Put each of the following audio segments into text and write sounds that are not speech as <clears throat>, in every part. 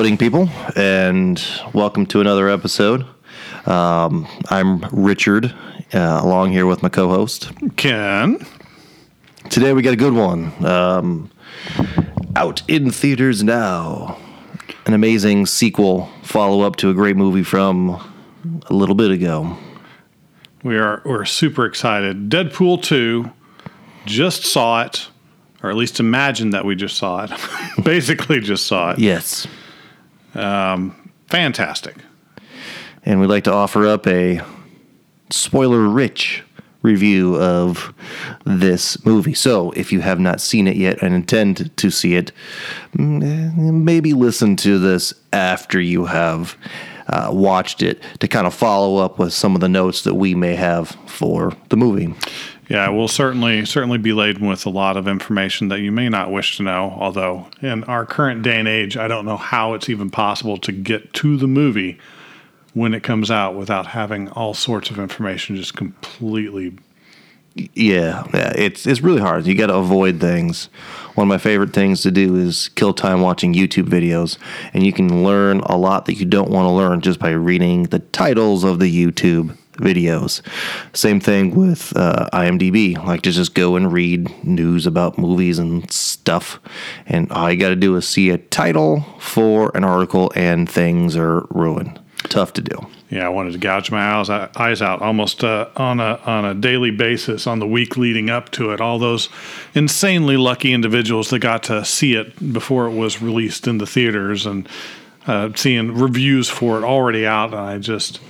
Pudding people, and welcome to another episode. Um, I'm Richard, uh, along here with my co-host. Ken. Today we got a good one. Um, out in theaters now. An amazing sequel, follow up to a great movie from a little bit ago. We are we're super excited. Deadpool 2 just saw it, or at least imagined that we just saw it. <laughs> Basically just saw it. Yes. Fantastic. And we'd like to offer up a spoiler rich review of this movie. So, if you have not seen it yet and intend to see it, mm, maybe listen to this after you have uh, watched it to kind of follow up with some of the notes that we may have for the movie. Yeah, we'll certainly certainly be laden with a lot of information that you may not wish to know. Although in our current day and age, I don't know how it's even possible to get to the movie when it comes out without having all sorts of information just completely. Yeah, yeah, it's it's really hard. You got to avoid things. One of my favorite things to do is kill time watching YouTube videos, and you can learn a lot that you don't want to learn just by reading the titles of the YouTube videos. Same thing with uh, IMDb. Like to just go and read news about movies and stuff, and all you got to do is see a title for an article, and things are ruined. Tough to do. Yeah, I wanted to gouge my eyes, eyes out almost uh, on a on a daily basis on the week leading up to it. All those insanely lucky individuals that got to see it before it was released in the theaters and uh, seeing reviews for it already out, and I just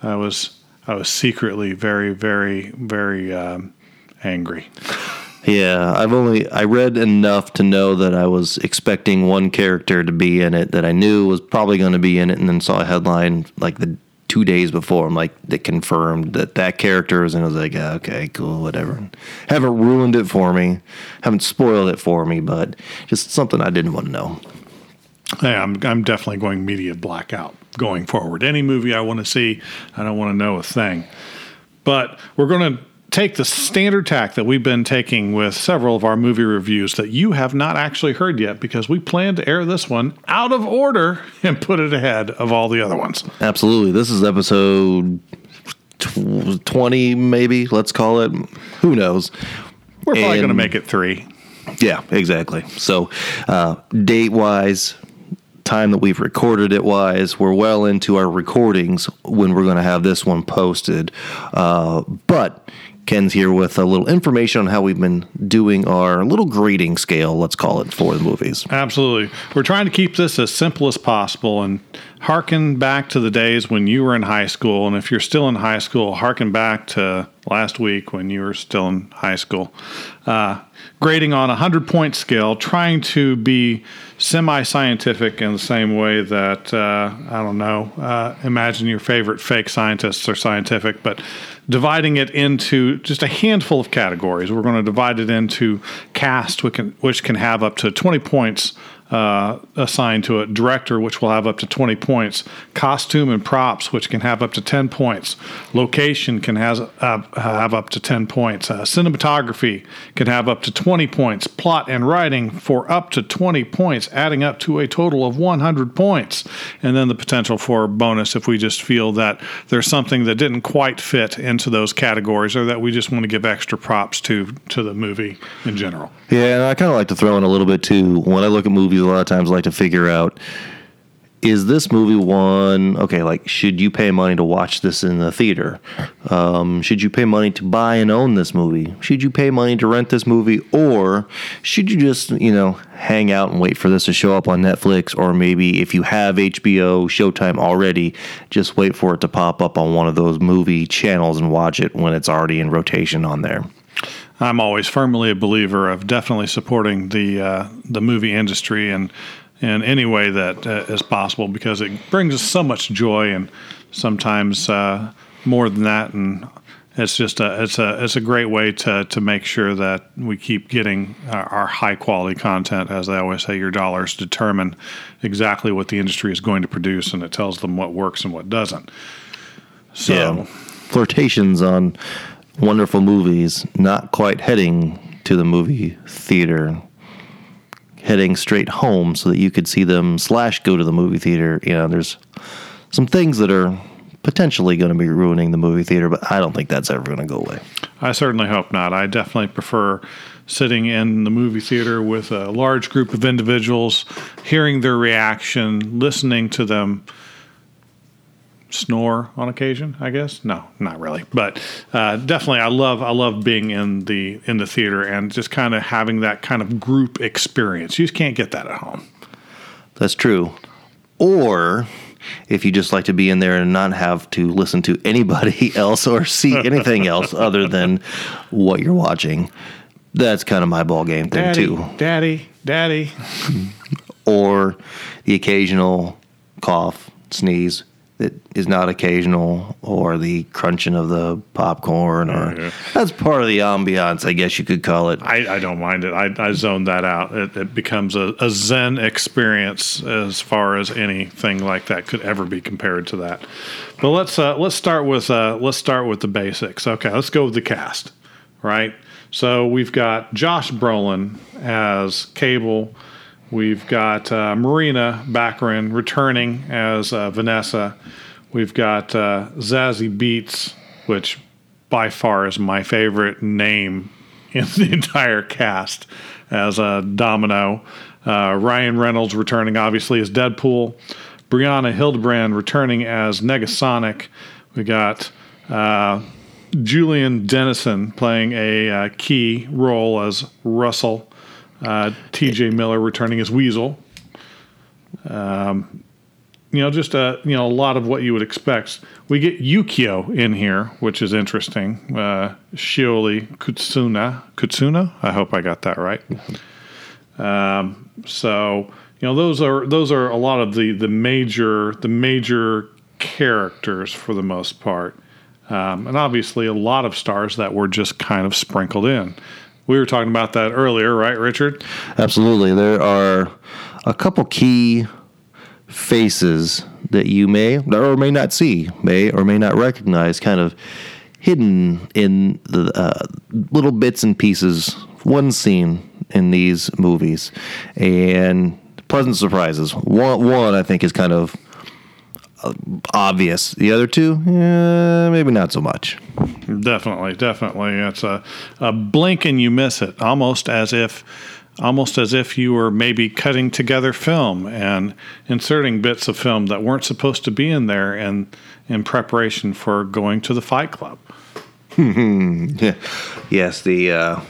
I was I was secretly very very very um, angry. Yeah, I've only I read enough to know that I was expecting one character to be in it that I knew was probably going to be in it, and then saw a headline like the two days before. I'm like that confirmed that that character is, and I was like, yeah, okay, cool, whatever. Haven't ruined it for me, haven't spoiled it for me, but just something I didn't want to know. Yeah, I'm I'm definitely going media blackout going forward. Any movie I want to see, I don't want to know a thing. But we're going to take the standard tack that we've been taking with several of our movie reviews that you have not actually heard yet because we plan to air this one out of order and put it ahead of all the other ones. Absolutely, this is episode twenty, maybe. Let's call it. Who knows? We're probably going to make it three. Yeah, exactly. So, uh, date wise, time that we've recorded it wise, we're well into our recordings when we're going to have this one posted. Uh, but Ken's here with a little information on how we've been doing our little grading scale, let's call it, for the movies. Absolutely. We're trying to keep this as simple as possible and harken back to the days when you were in high school. And if you're still in high school, harken back to last week when you were still in high school. Uh, grading on a 100 point scale, trying to be semi scientific in the same way that, uh, I don't know, uh, imagine your favorite fake scientists are scientific, but dividing it into just a handful of categories. We're going to divide it into cast, which can, which can have up to 20 points uh, assigned to it, director, which will have up to 20 points, costume and props, which can have up to 10 points, location can has, uh, have up to 10 points, uh, cinematography can have up to 20 points, plot and writing for up to 20 points, adding up to a total of 100 points, and then the potential for bonus if we just feel that there's something that didn't quite fit into those categories or that we just want to give extra props to to the movie in general. Yeah, and I kind of like to throw in a little bit too. When I look at movies, a lot of times like to figure out is this movie one okay like should you pay money to watch this in the theater? Um, should you pay money to buy and own this movie? Should you pay money to rent this movie? Or should you just you know hang out and wait for this to show up on netflix? Or maybe if you have hbo showtime already just wait for it to pop up on one of those movie channels and watch it when it's already in rotation on there I'm always firmly a believer of definitely supporting the uh, the movie industry and in any way that uh, is possible because it brings us so much joy and sometimes uh, more than that. And it's just a it's a it's a great way to to make sure that we keep getting our, our high quality content. As they always say your dollars determine exactly what the industry is going to produce and it tells them what works and what doesn't. So yeah, flirtations on wonderful movies, not quite heading to the movie theater. heading straight home so that you could see them slash go to the movie theater. You know, there's some things that are potentially going to be ruining the movie theater, but I don't think that's ever going to go away. I certainly hope not. I definitely prefer sitting in the movie theater with a large group of individuals, hearing their reaction, listening to them snore on occasion. I guess no, not really, but uh, definitely I love I love being in the in the theater and just kind of having that kind of group experience. You just can't get that at home. That's true. Or if you just like to be in there and not have to listen to anybody <laughs> else or see <laughs> anything else other than what you're watching, that's kind of my ball game thing Daddy, too. daddy, daddy. <laughs> Or the occasional cough, sneeze that is not occasional, or the crunching of the popcorn, or Yeah. that's part of the ambiance, I guess you could call it. I, I don't mind it. I, I zone that out. It, it becomes a, a Zen experience as far as anything like that could ever be compared to that. But let's uh, let's start with uh, let's start with the basics. Okay, let's go with the cast. Right. So we've got Josh Brolin as Cable. We've got uh, Morena Baccarin returning as uh, Vanessa. We've got uh, Zazie Beetz, which by far is my favorite name <laughs> in the entire cast as uh, Domino. Uh, Ryan Reynolds returning, obviously, as Deadpool. Brianna Hildebrand returning as Negasonic. We got uh, Julian Dennison playing a uh, key role as Russell. Uh, T.J. Miller returning as Weasel. Um, you know, just a you know a lot of what you would expect. We get Yukio in here, which is interesting. Uh, Shioli Kutsuna, Kutsuna. I hope I got that right. Um, so you know, those are those are a lot of the the major the major characters for the most part, um, and obviously a lot of stars that were just kind of sprinkled in. We were talking about that earlier, right, Richard? Absolutely. There are a couple key faces that you may or may not see, may or may not recognize, kind of hidden in the uh, little bits and pieces, one scene in these movies, and pleasant surprises. One, one I think is kind of obvious. The other two, eh, maybe not so much. Definitely, definitely. It's a, a blink and you miss it, almost as if almost as if you were maybe cutting together film and inserting bits of film that weren't supposed to be in there and in preparation for going to the fight club. <laughs> Yeah. Yes, the uh,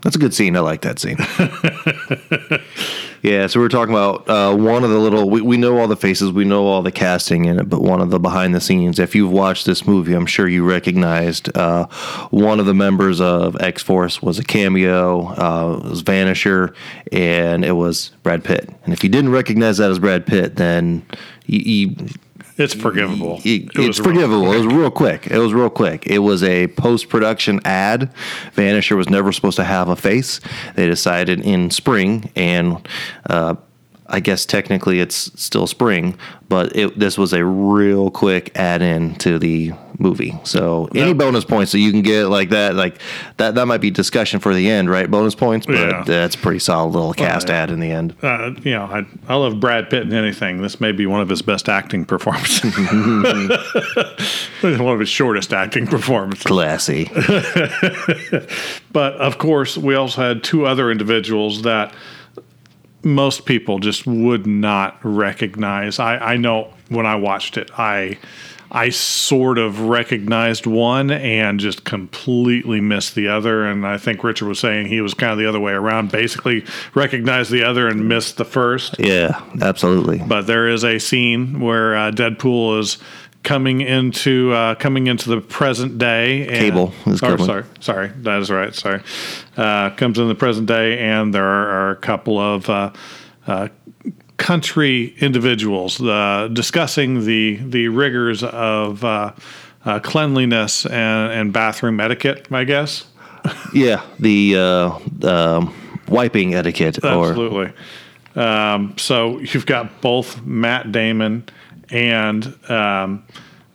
that's a good scene. I like that scene. <laughs> yeah, so we we're talking about uh, one of the little. We, we know all the faces, we know all the casting in it, but one of the behind the scenes. If you've watched this movie, I'm sure you recognized uh, one of the members of X Force was a cameo. Uh, it was Vanisher, and it was Brad Pitt. And if you didn't recognize that as Brad Pitt, then you, you It's forgivable. it- It it's forgivable. It was real quick. It was real quick. It was a post production ad. Vanisher was never supposed to have a face. They decided in spring, and uh, I guess technically it's still spring, but it, this was a real quick add in to the movie. So any That- bonus points that you can get like that, like that, that might be discussion for the end, right? Bonus points, but Yeah. that's a pretty solid little cast yeah. ad in the end. Uh, you know, I, I love Brad Pitt in anything. This may be one of his best acting performances. <laughs> one of his shortest acting performances. Classy. <laughs> But of course, we also had two other individuals that most people just would not recognize. I, I know when I watched it, I I sort of recognized one and just completely missed the other. And I think Richard was saying he was kind of the other way around, basically recognized the other and missed the first. yeah, absolutely. But there is a scene where uh, Deadpool is coming into uh, coming into the present day. And, Cable is coming. sorry, sorry, that is right. Sorry, uh, comes in the present day, and there are, are a couple of. Uh, uh, country individuals uh, discussing the the rigors of uh, uh, cleanliness and, and bathroom etiquette, I guess. <laughs> Yeah, the uh, um, wiping etiquette or Absolutely. Um, so you've got both Matt Damon and um,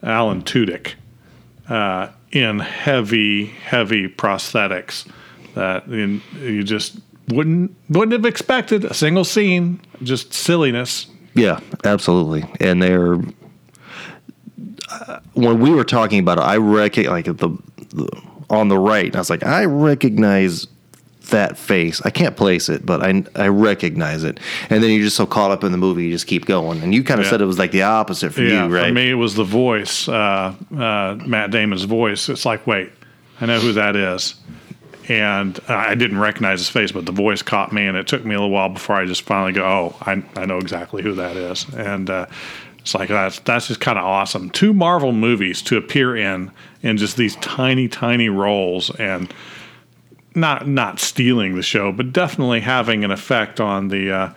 Alan Tudyk uh, in heavy, heavy prosthetics that in, you just wouldn't wouldn't have expected a single scene, just silliness. Yeah, absolutely. And they're uh, when we were talking about it, I recognize like the, the on the right. I was like, I recognize that face. I can't place it, but I I recognize it. And then you're just so caught up in the movie, you just keep going. And you kind of Yeah. said it was like the opposite for Yeah, you, right? for me it was the voice, uh, uh, Matt Damon's voice. It's like, wait, I know who that is. And I didn't recognize his face, but the voice caught me, and it took me a little while before I just finally go, "Oh, I, I know exactly who that is." And uh, it's like that's that's just kind of awesome. Two Marvel movies to appear in in just these tiny, tiny roles, and not not stealing the show, but definitely having an effect on the uh,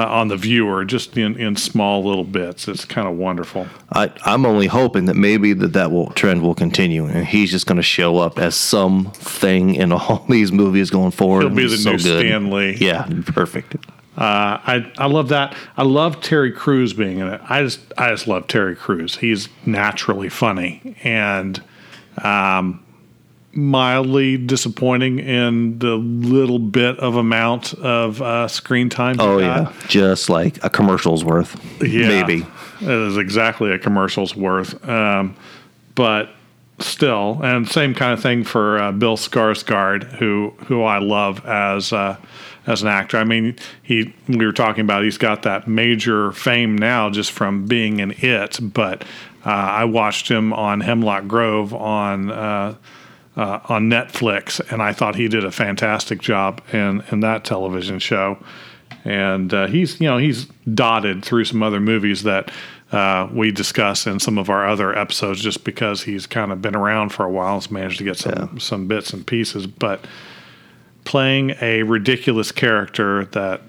uh, on the viewer, just in, in small little bits. It's kind of wonderful. I, I'm only hoping that maybe that that will trend will continue, and he's just going to show up as something in all <laughs> these movies going forward. He'll be the new Stan Lee. Yeah, perfect. Uh, I I love that. I love Terry Crews being in it. I just I just love Terry Crews. He's naturally funny and um, mildly disappointing in the little bit of amount of uh, screen time. Oh yeah, just like a commercial's worth, Yeah, maybe. it is exactly a commercial's worth. Um, but still, and same kind of thing for uh, Bill Skarsgård, who who I love as uh, as an actor. I mean, he we were talking about he's got that major fame now just from being in it, but uh, I watched him on Hemlock Grove on. Uh, uh, on Netflix, and I thought he did a fantastic job in in that television show. And uh, he's you know he's dotted through some other movies that uh, we discuss in some of our other episodes, just because he's kind of been around for a while, has managed to get some some bits and pieces. But playing a ridiculous character that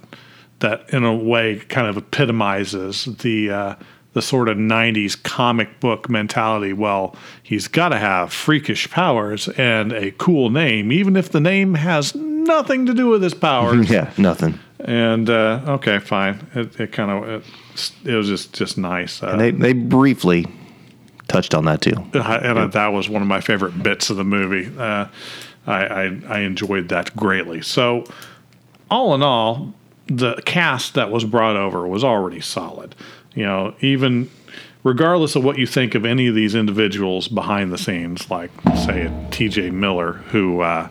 that in a way kind of epitomizes the uh, the sort of 90s comic book mentality. Well, he's got to have freakish powers and a cool name, even if the name has nothing to do with his powers. <laughs> Yeah, nothing. and uh, okay, fine. It, it kind of it, it was just just nice. Uh, They they briefly touched on that too. I- and uh, that was one of my favorite bits of the movie. Uh, I, I I enjoyed that greatly. So, all in all, the cast that was brought over was already solid. You know, even regardless of what you think of any of these individuals behind the scenes, like say T.J. Miller, who uh,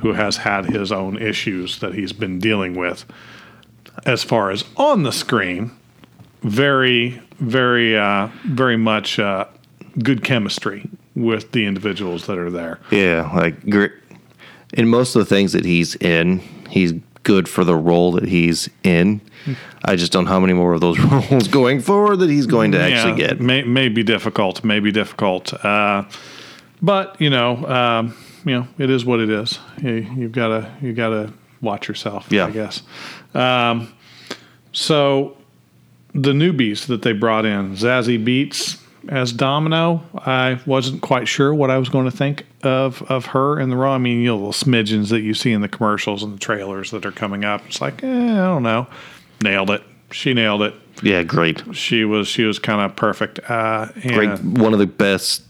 who has had his own issues that he's been dealing with, as far as on the screen, very, very, uh, very much uh, good chemistry with the individuals that are there. Yeah, like in most of the things that he's in, he's good for the role that he's in. I just don't know how many more of those <laughs> roles going forward that he's going to actually get. May, may be difficult, may be difficult. Uh, but you know, um, you know, it is what it is. You, you've got to you got to watch yourself. Yeah. I guess. Um, so the newbies that they brought in, Zazie Beetz as Domino, I wasn't quite sure what I was going to think of of her in the role. I mean, you know, the smidgens that you see in the commercials and the trailers that are coming up. It's like, eh, I don't know. Nailed it. She nailed it. Yeah, great, She was she was kind of perfect. Uh, and great. One of the best,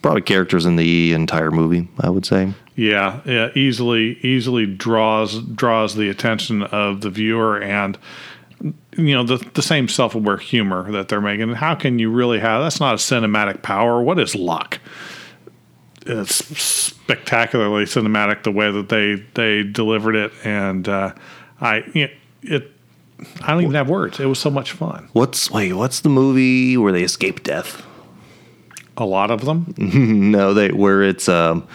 probably characters in the entire movie. I would say. Yeah, yeah, easily easily draws draws the attention of the viewer and you know the the same self-aware humor that they're making. How can you really have that's not a cinematic power. What is luck? It's spectacularly cinematic the way that they they delivered it and uh, I you know, it I don't even have words. It was so much fun. What's wait? What's the movie where they escape death? A lot of them. <laughs> No, they where it's um.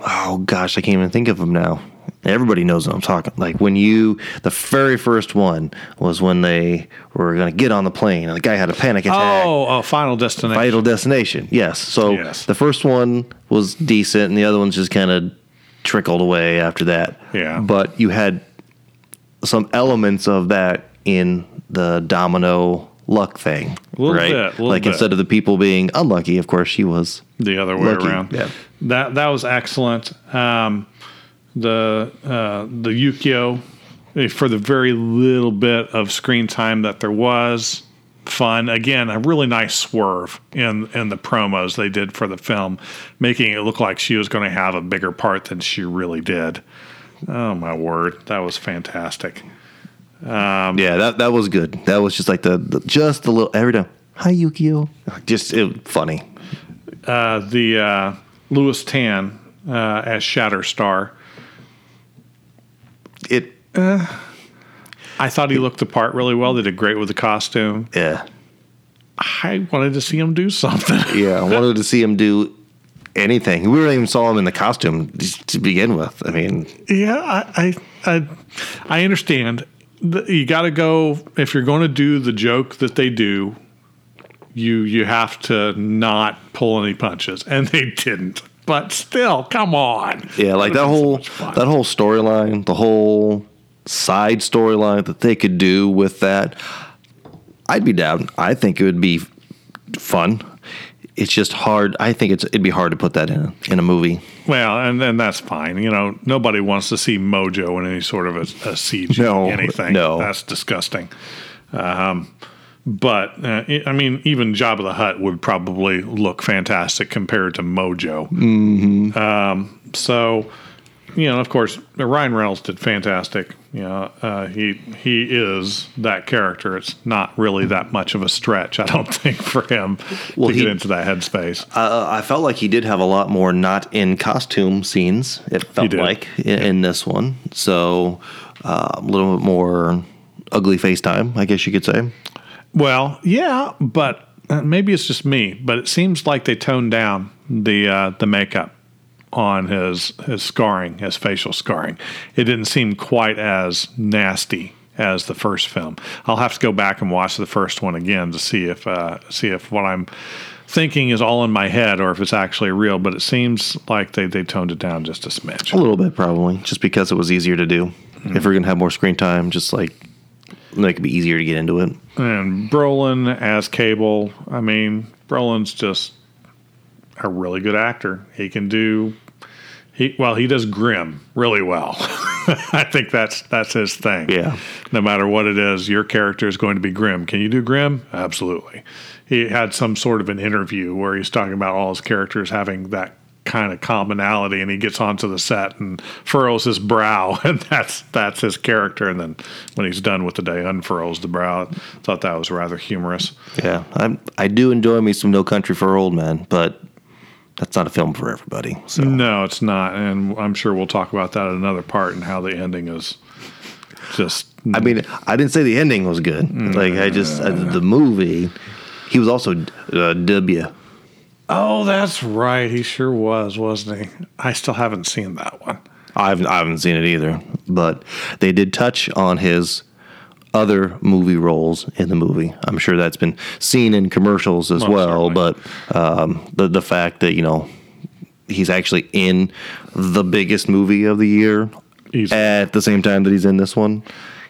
Oh gosh, I can't even think of them now. Everybody knows what I'm talking. Like when you, the very first one was when they were going to get on the plane and the guy had a panic attack. Oh, oh, Final Destination. Final Destination. Yes. So Yes. the first one was decent, and the other ones just kind of trickled away after that. Yeah. But you had some elements of that in the domino luck thing, Little right? bit, little like bit. instead of the people being unlucky, of course she was. the other way Lucky, around. yeah. That that was excellent. Um, the uh, the Yukio eh, for the very little bit of screen time that there was fun. Again, a really nice swerve in in the promos they did for the film, making it look like she was going to have a bigger part than she really did. Oh my word, that was fantastic. yeah, that that was good. That was just like the, the just the little every time. Hi Yukio. <laughs> Just it, funny. Uh, the uh, Lewis Tan uh, as Shatterstar. It I thought he looked the part really well. They did great with the costume. yeah. I wanted to see him do something. <laughs> Yeah, I wanted to see him do anything. We even saw him in the costume to begin with. I mean, Yeah, I I I, I understand. You got to go if you're going to do the joke that they do. You you have to not pull any punches, and they didn't. But still, come on. yeah, like that been so whole that whole storyline, the whole side storyline that they could do with that, I'd be down. I think it would be fun. It's just hard. I think it's it'd be hard to put that in a, in a movie. Well, and then that's fine. You know, nobody wants to see Mojo in any sort of a, a CG No, anything. no. that's disgusting. Um, but uh, I I mean, even Jabba the Hutt would probably look fantastic compared to Mojo. Mm-hmm. Um, so, you know, of course, Ryan Reynolds did fantastic. You know, uh, he he is that character. It's not really that much of a stretch, I don't <laughs> think, for him Well, to he- get into that headspace. Uh, I felt like he did have a lot more not in costume scenes. It felt like in, in this one, so uh, a little bit more ugly face time, I guess you could say. Well, yeah, but uh, maybe it's just me. But it seems like they toned down the uh, the makeup on his his scarring, his facial scarring. It didn't seem quite as nasty as the first film. I'll have to go back and watch the first one again to see if uh, see if what I'm thinking is all in my head or if it's actually real. But it seems like they they toned it down just a smidge. A little bit, probably, just because it was easier to do. If we're gonna have more screen time, just like make it be easier to get into it. And Brolin as Cable, I mean, Brolin's just a really good actor. He can do he well, he does grim really well. <laughs> I think that's that's his thing. Yeah. No matter what it is, your character is going to be grim. Can you do grim? Absolutely. He had some sort of an interview where he's talking about all his characters having that kind of commonality and he gets onto the set and furrows his brow <laughs> and that's that's his character and then when he's done with the day unfurls the brow thought that was rather humorous Yeah, I I do enjoy me some No Country for Old Men, but that's not a film for everybody. So no it's not and i'm sure we'll talk about that in another part and how the ending is just I mean, I didn't say the ending was good. Like I just uh, the movie. He was also uh, W. oh that's right he sure was wasn't he i still haven't seen that one I haven't, I haven't seen it either, but they did touch on his other movie roles in the movie. I'm sure that's been seen in commercials as Most well. certainly. But um, the the fact that you know he's actually in the biggest movie of the year He's- at the same time that he's in this one,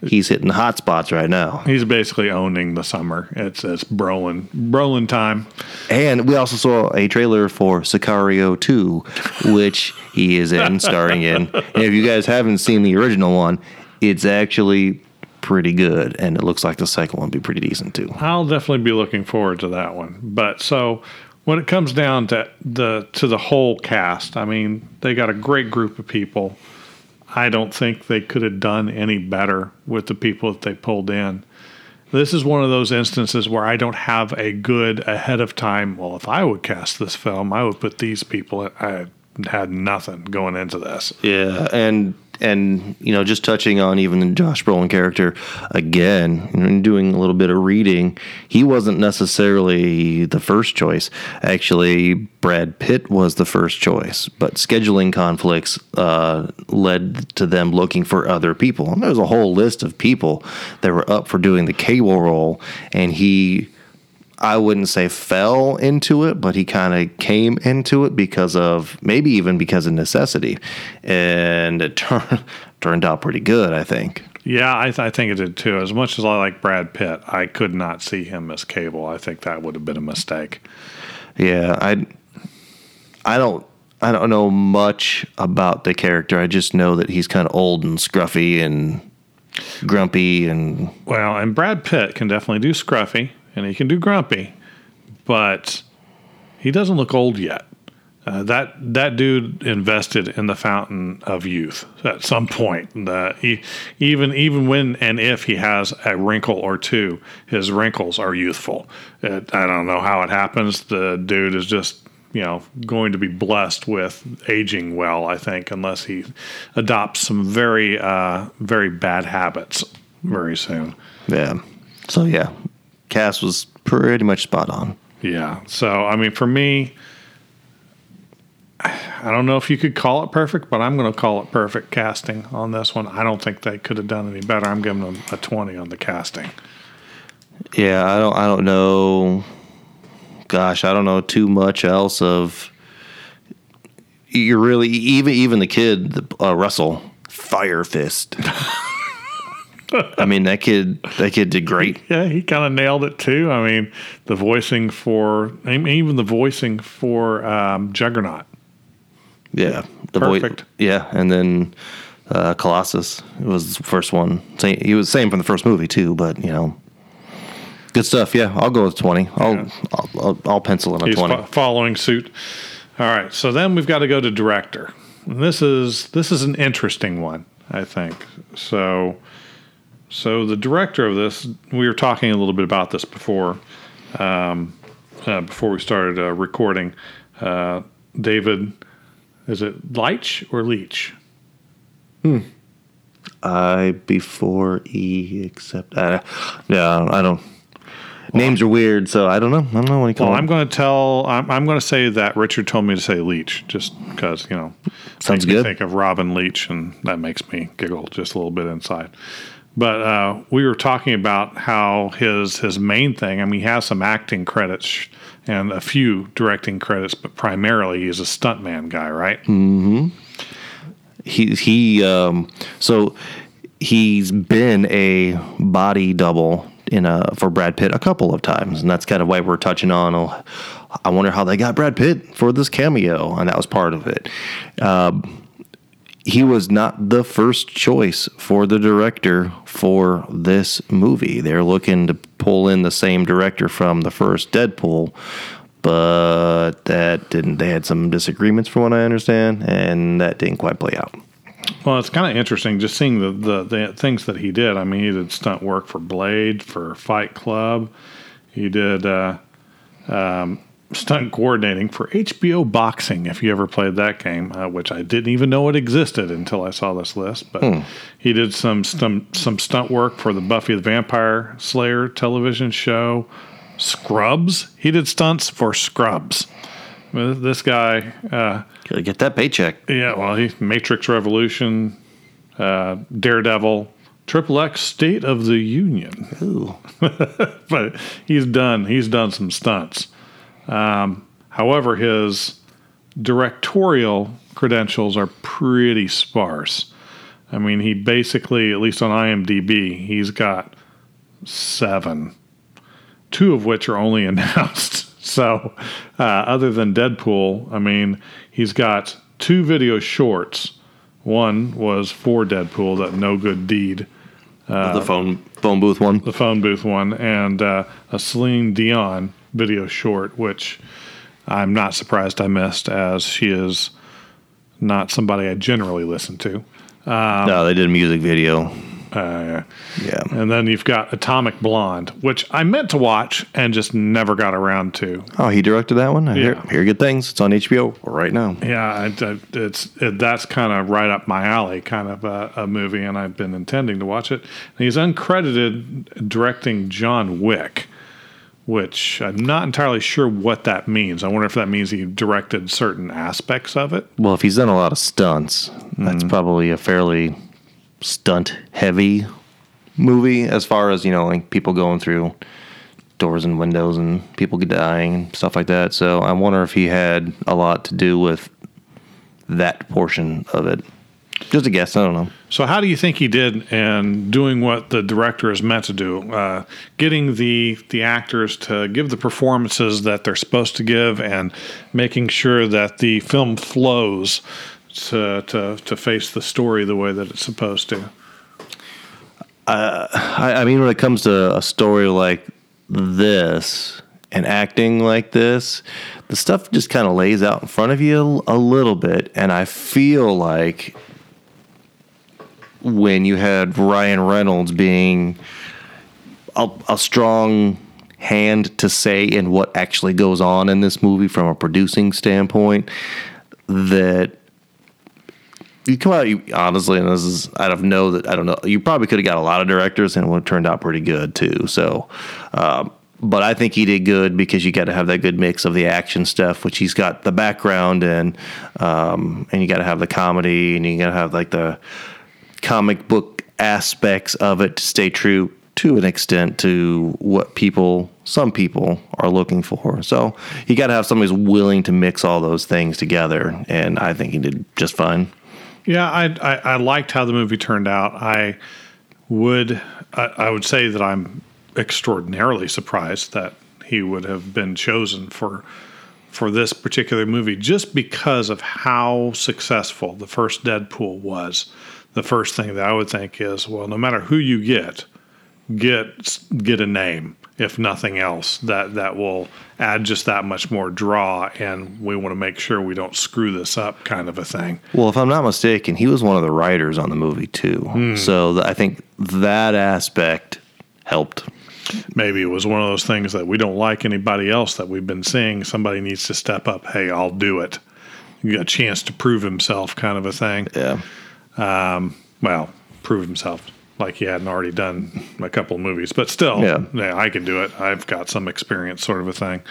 he's hitting hot spots right now. He's basically owning the summer. It's it's Brolin Brolin time. And we also saw a trailer for Sicario 2, which he is in, starring in. <laughs> And if you guys haven't seen the original one, it's actually pretty good. And it looks like the second one will be pretty decent too. I'll definitely be looking forward to that one. But so when it comes down to the to the whole cast, I mean, they got a great group of people. I don't think they could have done any better with the people that they pulled in. This is one of those instances where I don't have a good ahead of time. Well, if I would cast this film, I would put these people. in. I had nothing going into this. Yeah. And, and you know, just touching on even the Josh Brolin character again, and doing a little bit of reading, he wasn't necessarily the first choice. Actually, Brad Pitt was the first choice, but scheduling conflicts uh, led to them looking for other people. And there was a whole list of people that were up for doing the cable role, and he. I wouldn't say fell into it, but he kind of came into it because of maybe even because of necessity, and it turned <laughs> turned out pretty good. I think. Yeah, I, th- I think it did too. As much as I like Brad Pitt, I could not see him as Cable. I think that would have been a mistake. Yeah, I I don't I don't know much about the character. I just know that he's kind of old and scruffy and grumpy and Well, and Brad Pitt can definitely do scruffy and he can do grumpy, but he doesn't look old yet. Uh, that that dude invested in the fountain of youth at some point. The, he, even even when and if he has a wrinkle or two, his wrinkles are youthful. It, I don't know how it happens. The dude is just you know going to be blessed with aging well. I think unless he adopts some very uh, very bad habits very soon. Yeah. So yeah, cast was pretty much spot on. Yeah. So I mean, for me, I don't know if you could call it perfect, but I'm going to call it perfect casting on this one. I don't think they could have done any better. I'm giving them a 20 on the casting. Yeah, I don't. I don't know. Gosh, I don't know too much else of. You're really even even the kid uh, Russell Fire Fist. <laughs> I mean that kid that kid did great. <laughs> Yeah, he kind of nailed it too. I mean, the voicing for even the voicing for um, Juggernaut. Yeah, the Perfect. yeah, and then uh, Colossus was the first one. Same, he was same from the first movie too, but you know, good stuff. Yeah, I'll go with twenty. I'll Yeah. I'll, I'll, I'll pencil in a He's twenty. fo- following suit. All right, so then we've got to go to director. And this is this is an interesting one, I think. So, so the director of this, we were talking a little bit about this before, um, uh, before we started uh, recording. Uh, David, is it Leitch or Leach? I before E except uh, yeah I don't. Names are weird, so I don't know. I don't know what he Well, called. I'm going to tell. I'm, I'm going to say that Richard told me to say Leach, just because you know. Sounds makes me. Think of Robin Leach, and that makes me giggle just a little bit inside. But uh, we were talking about how his his main thing. I mean, he has some acting credits and a few directing credits, but primarily he's a stuntman guy, right? Mm-hmm. he he um so he's been a body double in a for Brad Pitt a couple of times and that's kind of why we're touching on oh, I wonder how they got Brad Pitt for this cameo and that was part of it um he was not the first choice for the director for this movie. They're looking to pull in the same director from the first Deadpool, but that didn't. They had some disagreements, from what I understand, and that didn't quite play out. Well, it's kind of interesting just seeing the, the the things that he did. I mean, he did stunt work for Blade, for Fight Club. He did uh, um, stunt coordinating for HBO Boxing. If you ever played that game, uh, which I didn't even know it existed until I saw this list. But he did some some some stunt work for the Buffy the Vampire Slayer television show. Scrubs. He did stunts for Scrubs. This guy. Uh, Gotta get that paycheck. yeah, well, he Matrix Revolution, uh, Daredevil, Triple X State of the Union. Ooh. <laughs> but he's done he's done some stunts. Um, however, his directorial credentials are pretty sparse. I mean, he basically, at least on IMDb, he's got seven, two of which are only <laughs> announced. So, uh, other than Deadpool, I mean, he's got two video shorts. One was for Deadpool, that no good deed, the phone phone booth one. the phone booth one, and uh, a Celine Dion video short, which I'm not surprised I missed, as she is not somebody I generally listen to. no, they did a music video. Uh, Yeah. and then you've got Atomic Blonde, which I meant to watch and just never got around to. Oh, he directed that one. I hear, Yeah. hear good things. It's on HBO right now. Yeah, it's it, that's kind of right up my alley, kind of a, a movie, and I've been intending to watch it. And he's uncredited directing John Wick, which I'm not entirely sure what that means. I wonder if that means he directed certain aspects of it. Well, if he's done a lot of stunts, that's mm-hmm. probably a fairly stunt heavy movie as far as, you know, like people going through doors and windows and people dying and stuff like that. So I wonder if he had a lot to do with that portion of it. Just a guess. I don't know. So, how do you think he did in doing what the director is meant to do, uh, getting the the actors to give the performances that they're supposed to give, and making sure that the film flows to to to face the story the way that it's supposed to? I, I mean, when it comes to a story like this and acting like this, the stuff just kind of lays out in front of you a, a little bit, and I feel like when you had Ryan Reynolds being a, a strong hand to say in what actually goes on in this movie from a producing standpoint, that you come out you, honestly, and this is I don't know that I don't know. You probably could have got a lot of directors, and it would have turned out pretty good too. So. Um, but I think he did good because you got to have that good mix of the action stuff, which he's got the background and um, and you got to have the comedy and you got to have like the comic book aspects of it to stay true to an extent to what people some people are looking for. So you got to have somebody who's willing to mix all those things together, and I think he did just fine. Yeah, I, I, I liked how the movie turned out. I would I, I would say that I'm extraordinarily surprised that he would have been chosen for for this particular movie just because of how successful the first Deadpool was. The first thing that I would think is, well, no matter who you get, get get a name if nothing else that that will add just that much more draw and we want to make sure we don't screw this up kind of a thing Well, if I'm not mistaken, he was one of the writers on the movie too. Hmm. So th- I think that aspect helped. maybe it was one of those things that we don't like anybody else that we've been seeing somebody needs to step up hey i'll do it you got a chance to prove himself kind of a thing Yeah. Um, well prove himself like he hadn't already done a couple of movies but still Yeah. yeah i can do it i've got some experience sort of a thing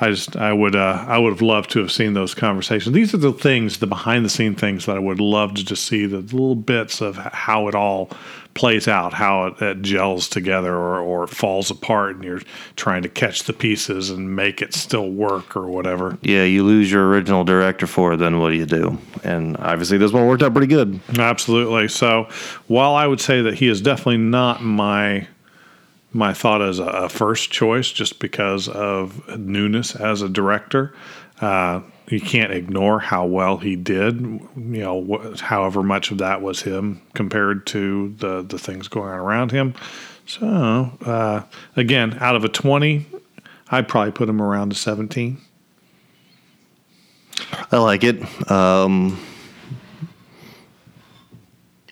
i just i would uh, i would have loved to have seen those conversations these are the things the behind the scene things that i would love to just see the little bits of how it all plays out how it, it gels together or, or falls apart and you're trying to catch the pieces and make it still work or whatever Yeah, you lose your original director for it, then what do you do? And obviously, this one worked out pretty good. Absolutely. So, while I would say that he is definitely not my my thought as a, first choice, just because of newness as a director, uh, you can't ignore how well he did. You know, wh- however much of that was him compared to the the things going on around him. So, uh, again, out of a twenty, I'd probably put him around a seventeen. I like it. Um,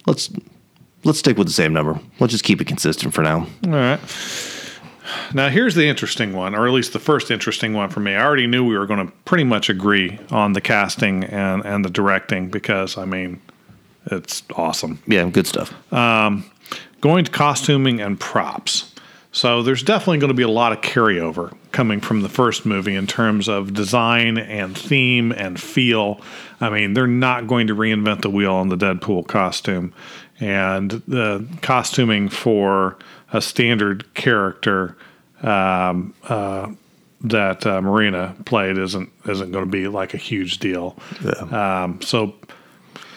let's let's stick with the same number. Let's just keep it consistent for now. All right. Now, here's the interesting one, or at least the first interesting one for me. I already knew we were going to pretty much agree on the casting and, and the directing because, I mean, it's awesome. Yeah, good stuff. Um, going to costuming and props. So, there's definitely going to be a lot of carryover coming from the first movie in terms of design and theme and feel. I mean, they're not going to reinvent the wheel on the Deadpool costume. And the costuming for a standard character um, uh, that uh, Morena played isn't isn't going to be like a huge deal. Um, so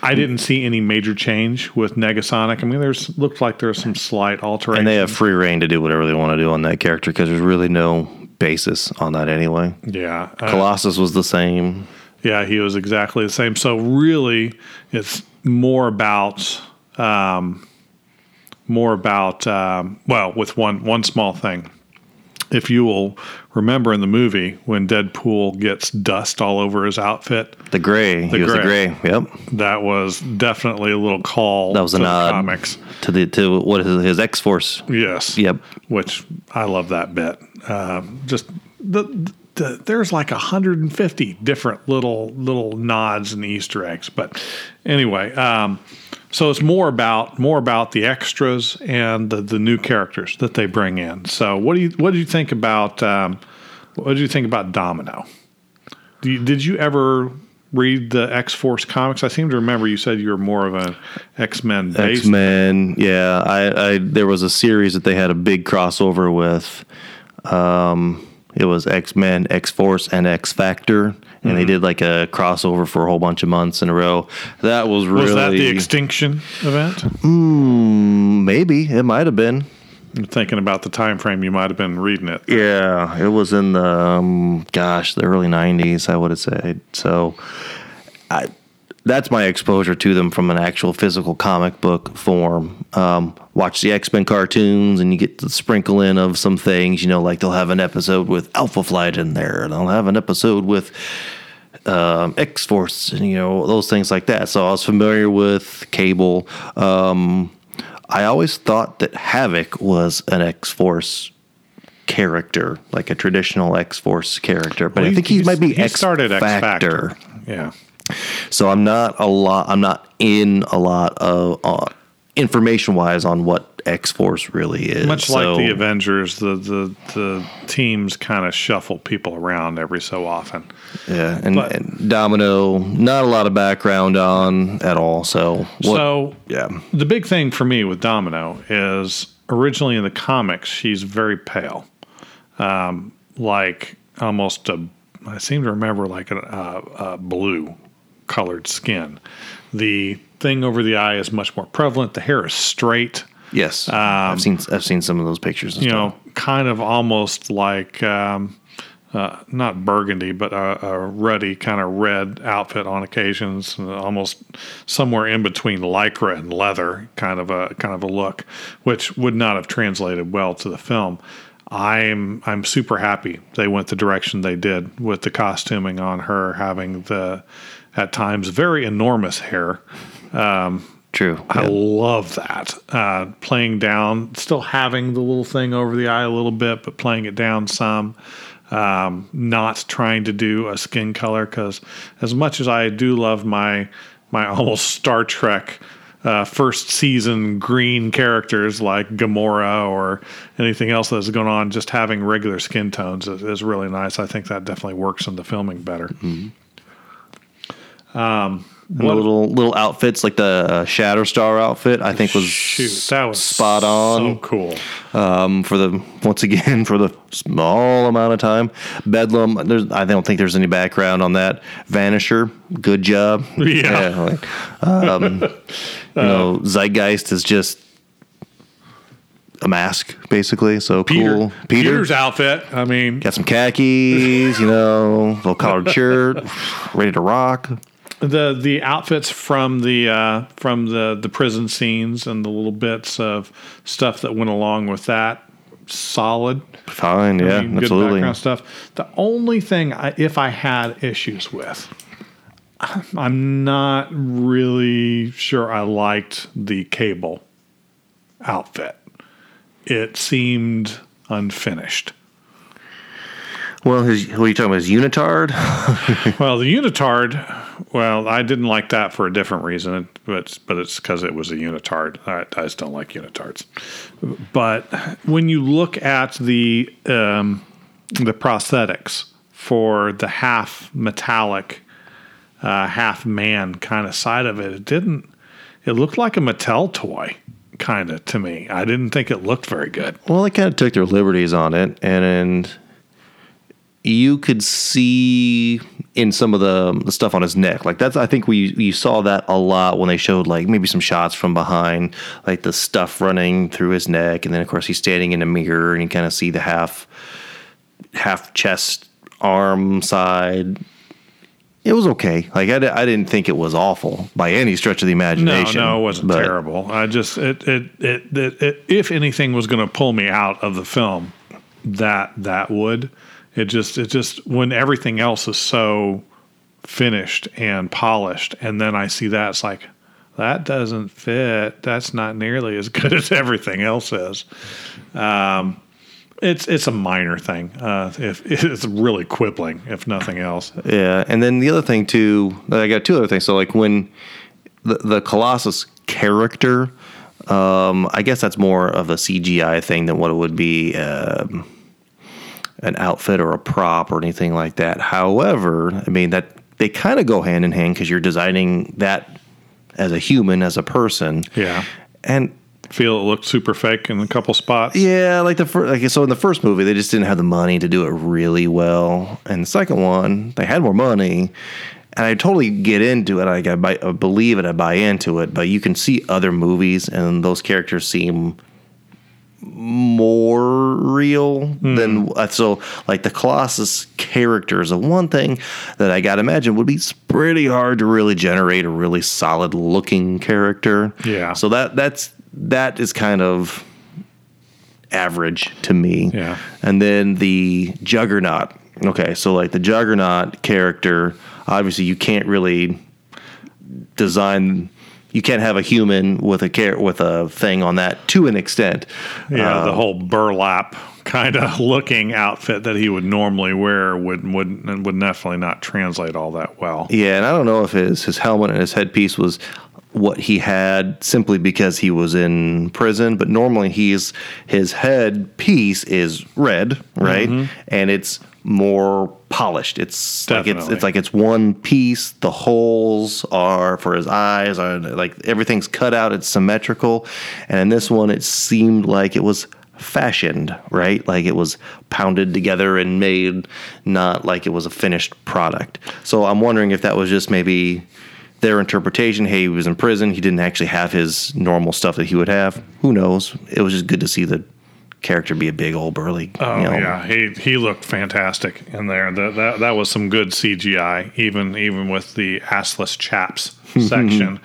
I didn't see any major change with Negasonic. I mean, there's looked like there's some slight alteration. and they have free reign to do whatever they want to do on that character because there's really no basis on that anyway. yeah, uh, Colossus was the same. yeah, he was exactly the same. So really, it's more about um, more about um, well, with one one small thing. If you will remember in the movie when Deadpool gets dust all over his outfit, The gray. he was the gray. gray. Yep. that was definitely a little call. That was a to the nod comics. to the to what is his X Force. Yes. Yep. Which I love that bit. Um, just the, the there's like 150 different little little nods and Easter eggs. But anyway, um, so it's more about more about the extras and the, the new characters that they bring in. So what do you what did you think about um, what did you think about Domino? Do you, did you ever read the X Force comics? I seem to remember you said you were more of an X Men X. Men. Yeah, I, I there was a series that they had a big crossover with. Um, it was X Men, X Force, and X Factor, and Mm-hmm. they did like a crossover for a whole bunch of months in a row. That was really Was that the extinction event? maybe it might have been. I'm thinking about the time frame you might have been reading it. Yeah, it was in the um, gosh, the early '90s, I would have said. So, I that's my exposure to them from an actual physical comic book form. Um, watch the X Men cartoons, and you get the sprinkle in of some things. You know, like they'll have an episode with Alpha Flight in there, and they'll have an episode with um, X Force, and you know those things like that. So I was familiar with Cable. Um, I always thought that Havoc was an X Force character, like a traditional X Force character, but Well, I think he, might be X started X Factor. Factor. Yeah. So I'm not a lot. I'm not in a lot of uh, information wise on what X Force really is. Much So- like the Avengers, the the the teams kind of shuffle people around every so often. Yeah, and, But- and Domino, not a lot of background on at all. So what- so yeah, the big thing for me with Domino is originally in the comics she's very pale, um, like almost a. I seem to remember like a, a, a blue colored skin. The thing over the eye is much more prevalent. The hair is straight. yes, I've seen I've seen some of those pictures. Um, you know, kind of almost like um, uh, not burgundy, but a, a ruddy kind of red outfit on occasions, almost somewhere in between lycra and leather, kind of a kind of a look, which would not have translated well to the film. I'm I'm super happy they went the direction they did with the costuming on her having the at times very enormous hair. true. I Yeah. love that. Uh, playing down, still having the little thing over the eye a little bit, but playing it down some. Um, not trying to do a skin color because, as much as I do love my my <laughs> almost Star Trek uh, first season green characters like Gamora or anything else that's going on, just having regular skin tones is, is really nice. I think that definitely works in the filming better. And the little little outfits like the uh, Shatterstar outfit, I think was Shoot, that was spot on. So cool. um, <laughs> for the once again for the small amount of time. Bedlam, there's I don't think there's any background on that. Vanisher, good job. <laughs> Yeah. like, um, you know, Zeitgeist is just a mask basically. So Peter, cool. Peter Peter's outfit. I mean, got some khakis, you know, little collared <laughs> shirt, ready to rock. The the outfits from the uh, from the the prison scenes and the little bits of stuff that went along with that solid. Fine, yeah, I mean, good absolutely. background stuff. The only thing I, if i had issues with i'm not really sure i liked the cable outfit. It seemed unfinished Well, his what are you talking about? His unitard? <laughs> Well, the unitard, well, I didn't like that for a different reason, but but it's because it was a unitard. I, I just don't like unitards. But when you look at the um, the prosthetics for the half metallic, uh, half man kind of side of it, it didn't. It looked like a Mattel toy, kind of to me. I didn't think it looked very good. Well, they kind of took their liberties on it, and, and you could see in some of the, the stuff on his neck, like that's. I think we you saw that a lot when they showed like maybe some shots from behind, like the stuff running through his neck, and then of course he's standing in a mirror, and you kind of see the half half chest arm side. It was okay. Like I, I didn't think it was awful by any stretch of the No, imagination. no, it wasn't but- terrible. I just it it, it it it if anything was going to pull me out of the film, that that would. It just it just when everything else is so finished and polished, and then I see that it's like that doesn't fit. That's not nearly as <laughs> good as everything else is. Um, it's it's a minor thing. Uh, if <laughs> it's really quibbling, if nothing else. Yeah, and then the other thing too, I got two other things. So like when the the Colossus character, um, I guess that's more of a CGI thing than what it would be um, an outfit or a prop or anything like that. However, I mean that they kind of go hand in hand because you're designing that as a human, as a person. Yeah, And feel it looked super fake in a couple spots. yeah, like the first, like so in the first movie, they just didn't have the money to do it really well, and the second one, they had more money, and I totally get into it. Like I, buy, I believe it, I buy into it, but you can see other movies, and those characters seem more real than uh, so. Like the Colossus character is the one thing that I gotta imagine would be pretty hard to really generate a really solid looking character. Yeah. So that that's that is kind of average to me. Yeah. And then the Juggernaut. Okay, so like the Juggernaut character, obviously you can't really design. You can't have a human with a car- with a thing on that to an extent. Yeah, the whole burlap kind of <laughs> looking outfit that he would normally wear would would would definitely not translate all that well. Yeah, and I don't know if his his helmet and his headpiece was what he had simply because he was in prison, but normally he's his head piece is red, right? Mm-hmm. And it's more polished. It's like it's it's like it's one piece. The holes are for his eyes are like everything's cut out. It's symmetrical, and in this one, it seemed like it was fashioned right? Like it was pounded together and made not like it was a finished product. So i'm wondering if that was just maybe their interpretation. Hey he was in prison. He didn't actually have his normal stuff that he would have. Who knows? It was just good to see the character be a big old burly Oh you know, yeah, he he looked fantastic in there. That that that was some good CGI, even even with the assless chaps <laughs> section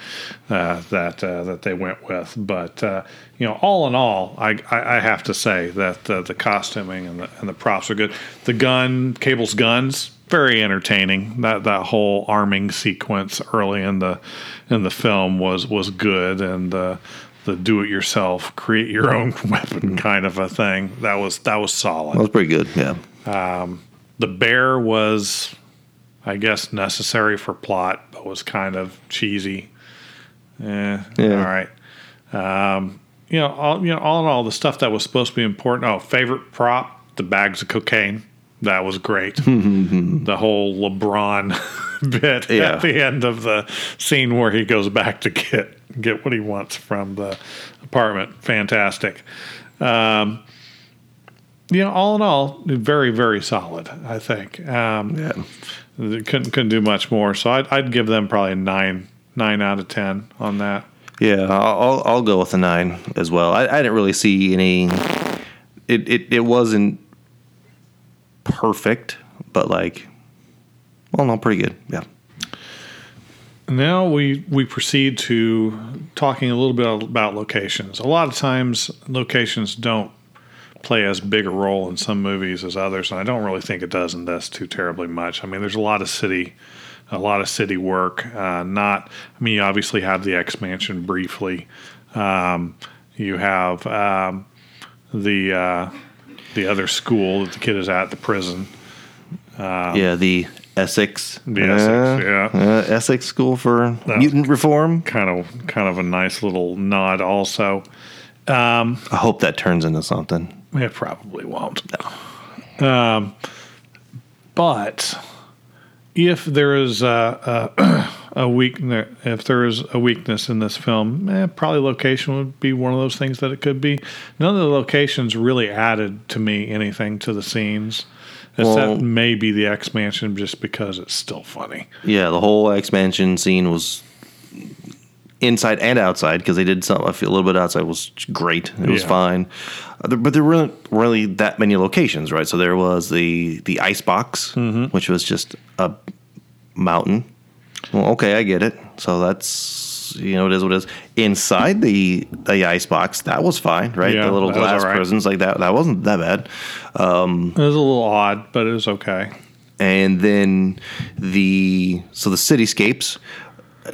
uh, that uh, that they went with. But uh, you know, all in all, I I, I have to say that uh, the costuming and the and the props are good. The gun, Cable's guns, very entertaining. That that whole arming sequence early in the in the film was was good and. Uh, the do-it-yourself, create your own <laughs> weapon kind of a thing. That was that was solid. That was pretty good yeah. The bear was i guess necessary for plot but was kind of cheesy. Eh, Yeah. all right um, you know all you know all in all the stuff that was supposed to be important oh favorite prop the bags of cocaine. That was great. <laughs> The whole lebron <laughs> bit Yeah. at the end of the scene where he goes back to get get what he wants from the apartment fantastic um, you know, all in all, very, very solid. I think. Um, yeah couldn't couldn't do much more. So I'd, I'd give them probably a nine nine out of ten on that. Yeah, I'll I'll- I'll go with a nine as well. I, I didn't really see any. It, it it wasn't perfect, but like, well, no, pretty good. Yeah. Now we we proceed to talking a little bit about locations. A lot of times, locations don't play as big a role in some movies as others, and I don't really think it does in this too terribly much. I mean, there's a lot of city, a lot of city work. Uh, not, I mean, you obviously have the X Mansion briefly. Um, you have um, the uh, the other school that the kid is at, the prison. yeah, the Essex. The Essex, yeah. uh, Essex School for Mutant Reform. Kind of, kind of a nice little nod. Also, I hope that turns into something. It probably won't. Um, but if there is a, a, <clears throat> a weakness, if there is a weakness in this film, eh, probably location would be one of those things that it could be. None of the locations really added to me anything to the scenes, except Well- maybe the X Mansion, just because it's still funny. Yeah, the whole X Mansion scene was inside and outside because they did something. I feel a little bit outside was great. It was Yeah. fine, Uh, but there weren't really that many locations, right? So there was the the ice box, which was just a mountain. Well, okay, I get it. So that's you know it is what it is. Inside the the ice box, that was fine, right? Yeah, the little glass right. prisons like that. That wasn't that bad. Um, it was a little odd, but it was okay. and then the so the cityscapes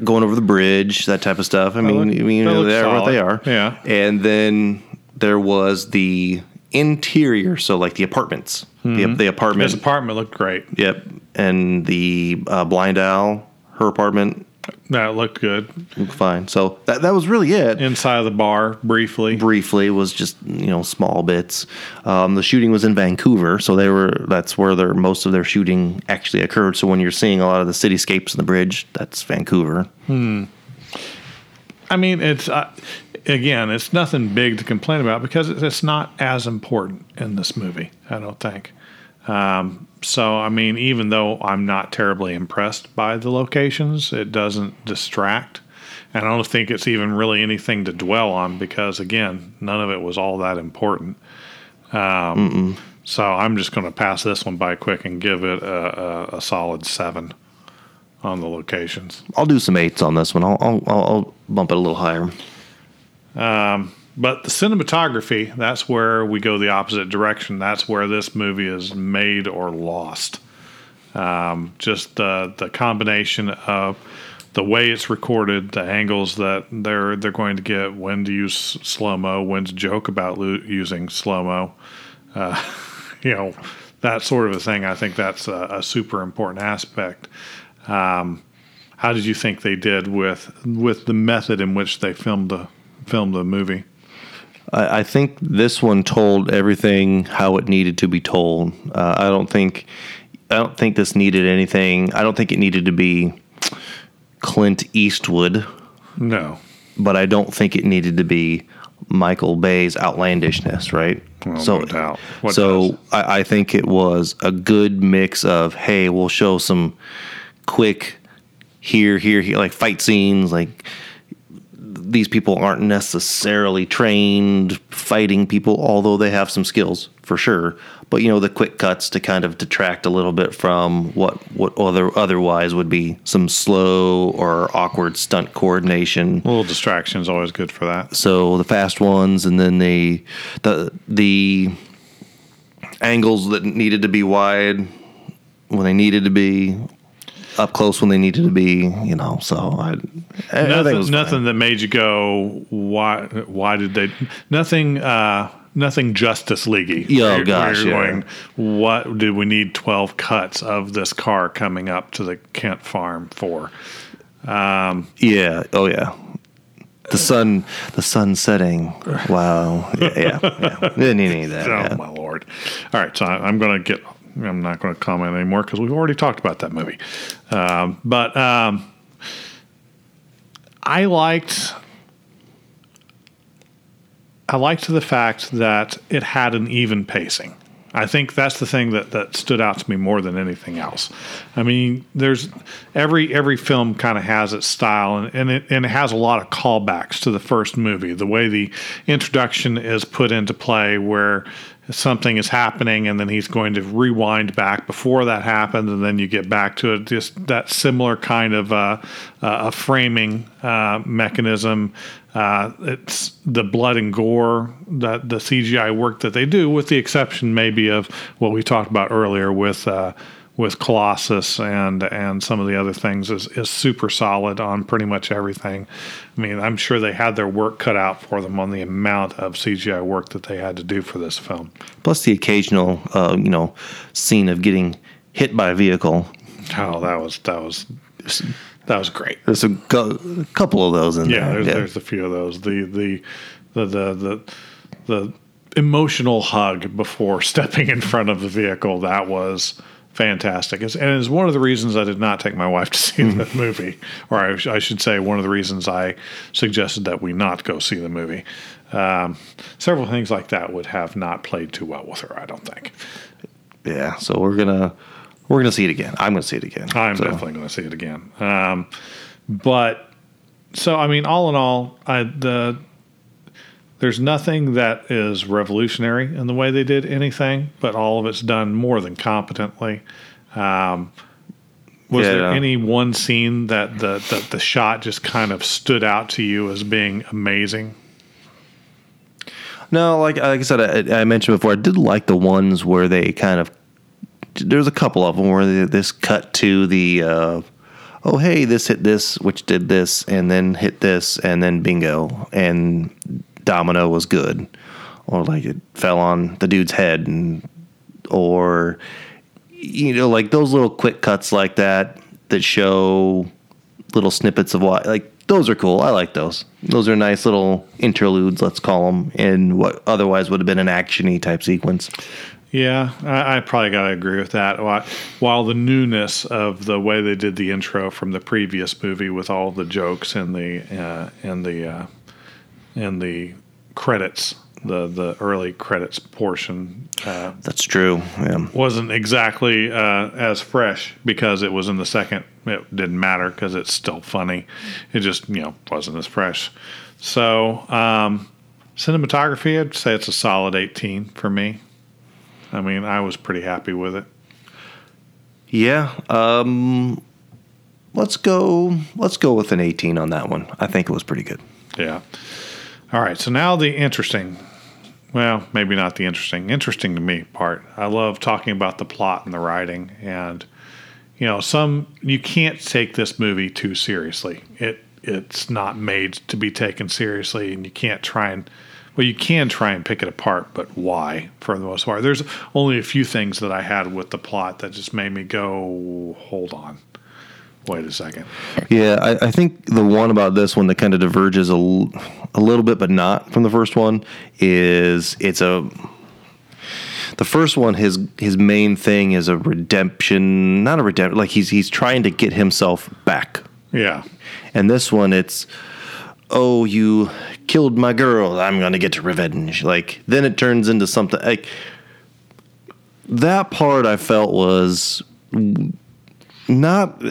going over the bridge that type of stuff i mean look- I mean that looks they're what they are Yeah. and then there was the interior so like the apartments the, the apartment His apartment looked great. yep and the uh, Blind Al her apartment That looked good. looked fine so that, that was really it Inside of the bar, briefly. briefly was just you know small bits. Um, the shooting was in Vancouver, so they were that's where their most of their shooting actually occurred. So when you're seeing a lot of the cityscapes in the bridge, that's Vancouver. I mean, it's uh, again, it's nothing big to complain about because it's- it's not as important in this movie. I don't think. Um, so, I mean, even though I'm not terribly impressed by the locations, it doesn't distract. And I don't think it's even really anything to dwell on because, again, none of it was all that important. Um, So I'm just going to pass this one by quick and give it a, a, a solid seven on the locations. I'll do some eights on this one. I'll I'll, I'll bump it a little higher. But the cinematography, that's where we go the opposite direction. That's where this movie is made or lost. Um, just the the combination of the way it's recorded, the angles that they're they're going to get, when to use slow mo, when to joke about lo- using slow mo, uh, <laughs> you know, that sort of a thing. I think that's a, a super important aspect. Um, how did you think they did with with the method in which they filmed the filmed the movie? I, I think this one told everything how it needed to be told. Uh, I don't think I don't think this needed anything. I don't think it needed to be Clint Eastwood, No. but I don't think it needed to be Michael Bay's outlandishness, right? Well, so no. So? I, I think it was a good mix of hey, we'll show some quick here, here, here, like fight scenes, like these people aren't necessarily trained fighting people, although they have some skills for sure. But you know, the quick cuts to kind of detract a little bit from what what other otherwise would be some slow or awkward stunt coordination. A little distraction is always good for that. So the fast ones, and then the the the angles that needed to be wide when they needed to be, up close when they needed to be. You know, so I, I Nothing, nothing that made you go, why? Why did they? Nothing. Uh, nothing Justice League. Yeah, oh, gosh, yeah. Going, what did we need? Twelve cuts of this car coming up to the Kent farm for? Um, Yeah. Oh yeah. The sun, the sun setting. Wow. Yeah. Yeah. yeah. <laughs> Didn't need any of that. Oh yeah. my lord! All right, so I, I'm going to get. I'm not going to comment anymore because we've already talked about that movie. Um, but um, I liked. I liked the fact that it had an even pacing. I think that's the thing that, that stood out to me more than anything else. I mean, there's every every film kind of has its style, and, and it and it has a lot of callbacks to the first movie. The way the introduction is put into play, where something is happening, and then he's going to rewind back before that happened, and then you get back to it. Just that similar kind of uh, uh, a framing uh, mechanism. Uh, it's the blood and gore that the CGI work that they do, with the exception maybe of what we talked about earlier with uh, with Colossus and and some of the other things is, is super solid on pretty much everything. I mean, I'm sure they had their work cut out for them on the amount of CGI work that they had to do for this film. Plus the occasional, uh, you know, scene of getting hit by a vehicle. Oh, that was that was that was great. There's a, cou- a couple of those in Yeah, there. there's, there's a few of those. The the the the the, the emotional hug before <laughs> stepping in front of the vehicle that was fantastic. It's, and it's one of the reasons I did not take my wife to <laughs> see the movie, or I, I should say, one of the reasons I suggested that we not go see the movie. Um, several things like that would have not played too well with her. I don't think. yeah. So we're gonna we're gonna see it again. I'm gonna see it again. I'm So, definitely going to see it again. Um, but so I mean, all in all, I the there's nothing that is revolutionary in the way they did anything, but all of it's done more than competently. Um, was there Yeah. any one scene that the, the the shot just kind of stood out to you as being amazing? No, like like I said, I, I mentioned before, I did like the ones where they kind of. There's a couple of them where they, this cut to the, uh, oh hey, this hit this, which did this, and then hit this, and then bingo, and domino was good, or like it fell on the dude's head, and or you know like those little quick cuts like that that show little snippets of what like those are cool. I like those. Those are nice little interludes, let's call them, in what otherwise would have been an actiony type sequence. Yeah, I, I probably got to agree with that. While the newness of the way they did the intro from the previous movie with all the jokes and the uh, and the uh, and the credits, the the early credits portion uh, That's true. Yeah. wasn't exactly uh, as fresh because it was in the second. It didn't matter because it's still funny. It just you know wasn't as fresh. So um, cinematography, I'd say it's a solid eighteen for me. I mean, I was pretty happy with it. Yeah. Um, let's go. Let's go with an 18 on that one. I think it was pretty good. Yeah. All right. So now the interesting, well, maybe not the interesting, interesting to me part. I love talking about the plot and the writing, and you know, some you can't take this movie too seriously. It it's not made to be taken seriously, and you can't try and well, you can try and pick it apart, but why? For the most part, there's only a few things that I had with the plot that just made me go, hold on. Wait a second. Yeah, I, I think the one about this one that kind of diverges a, l- a little bit, but not from the first one, is it's a. The first one, his his main thing is a redemption, not a redemption. Like he's he's trying to get himself back. Yeah. And this one, it's, oh, you killed my girl. I'm gonna get to revenge. Like then it turns into something like that part. I felt was not.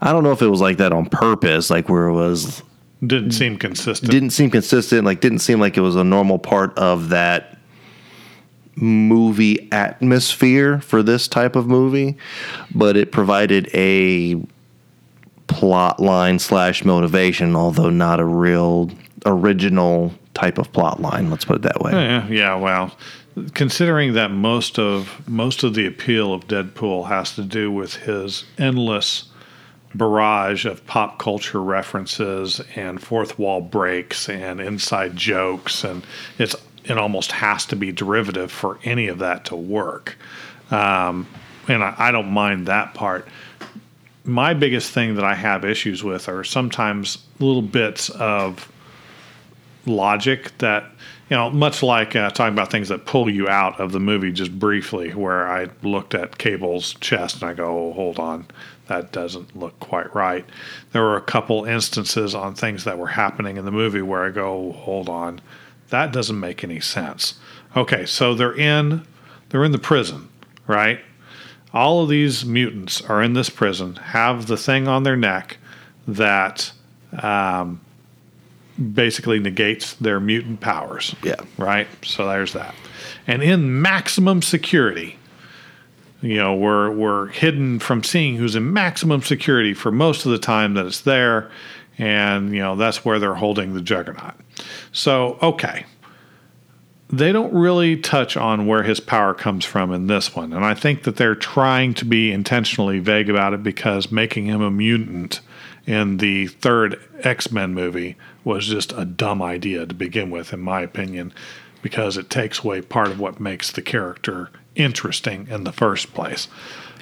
I don't know if it was like that on purpose, like where it was Didn't seem consistent. didn't seem consistent. Like didn't seem like it was a normal part of that movie atmosphere for this type of movie, but it provided a plot line slash motivation, although not a real original type of plot line. Let's put it that way. Yeah, yeah. Well, considering that most of most of the appeal of Deadpool has to do with his endless barrage of pop culture references and fourth wall breaks and inside jokes, and it's it almost has to be derivative for any of that to work. Um, and I, I don't mind that part. My biggest thing that I have issues with are sometimes little bits of logic that you know much like uh, talking about things that pull you out of the movie just briefly where i looked at cable's chest and i go oh, hold on. That doesn't look quite right. There were a couple instances on things that were happening in the movie where i go hold on. That doesn't make any sense. Okay so they're in they're in the prison right? All of these mutants are in this prison have the thing on their neck that um, basically negates their mutant powers. Yeah. Right? So there's that. And in maximum security, you know, we're we're hidden from seeing who's in maximum security for most of the time that it's there. And, you know, that's where they're holding the juggernaut. So, okay. They don't really touch on where his power comes from in this one. And I think that they're trying to be intentionally vague about it because making him a mutant in the third X Men movie was just a dumb idea to begin with, in my opinion, because it takes away part of what makes the character interesting in the first place.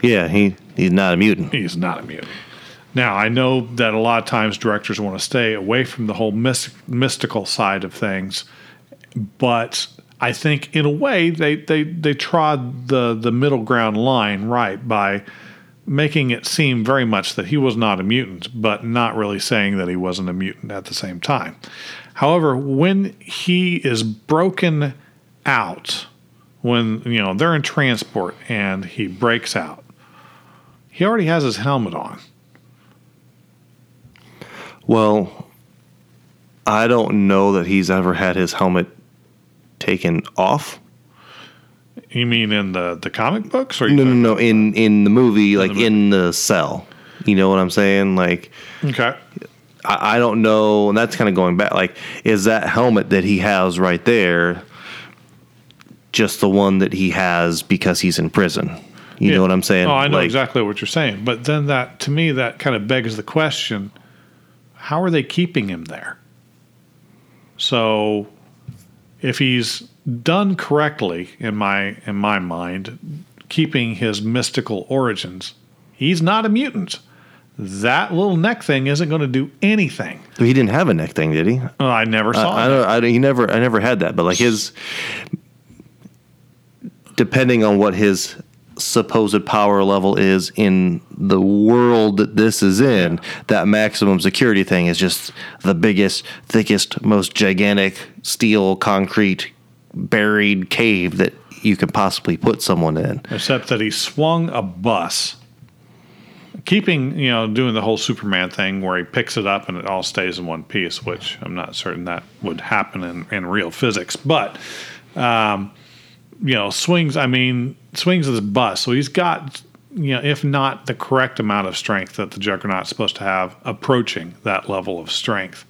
Yeah, he he's not a mutant. He's not a mutant. Now, I know that a lot of times directors want to stay away from the whole mys- mystical side of things, but I think in a way they, they, they trod the, the middle ground line right by making it seem very much that he was not a mutant, but not really saying that he wasn't a mutant at the same time. However, when he is broken out, when you know they're in transport and he breaks out, he already has his helmet on. Well, I don't know that he's ever had his helmet taken off. You mean in the, the comic books or No, no, no. In in the movie, like movie. in the cell. You know what I'm saying? Like Okay. I, I don't know, and that's kind of going back. Like, is that helmet that he has right there just the one that he has because he's in prison? You Yeah. know what I'm saying? Oh, I know Like, exactly what you're saying. But then that to me that kind of begs the question, how are they keeping him there? So if he's done correctly in my in my mind, keeping his mystical origins, he's not a mutant. That little neck thing isn't going to do anything. He didn't have a neck thing, did he? Oh, I never saw I, I it. don't. I, don't- he never. I never had that. But like his, depending on what his supposed power level is in the world that this is in, that maximum security thing is just the biggest, thickest, most gigantic steel concrete buried cave that you could possibly put someone in. except that he swung a bus. Keeping, you know, doing the whole Superman thing where he picks it up and it all stays in one piece, which I'm not certain that would happen in, in real physics. But um, you know, swings. I mean, swings his bus. So he's got, you know, if not the correct amount of strength that the Juggernaut's supposed to have, approaching that level of strength.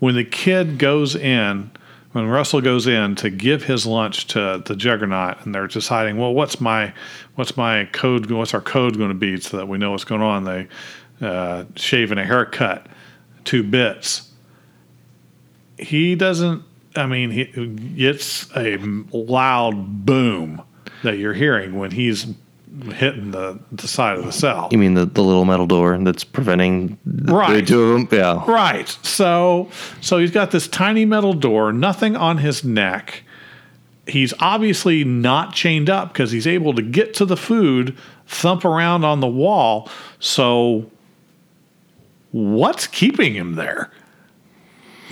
When the kid goes in, when Russell goes in to give his lunch to the Juggernaut, and they're deciding, well, what's my, what's my code? What's our code going to be so that we know what's going on? They uh, shaving a haircut, two bits. He doesn't I mean, he, it's a loud boom that you're hearing when he's hitting the, the side of the cell. You mean the, the little metal door that's preventing the, Right. the two of them? Yeah. Right. So so he's got this tiny metal door, nothing on his neck. He's obviously not chained up because he's able to get to the food, thump around on the wall. So what's keeping him there?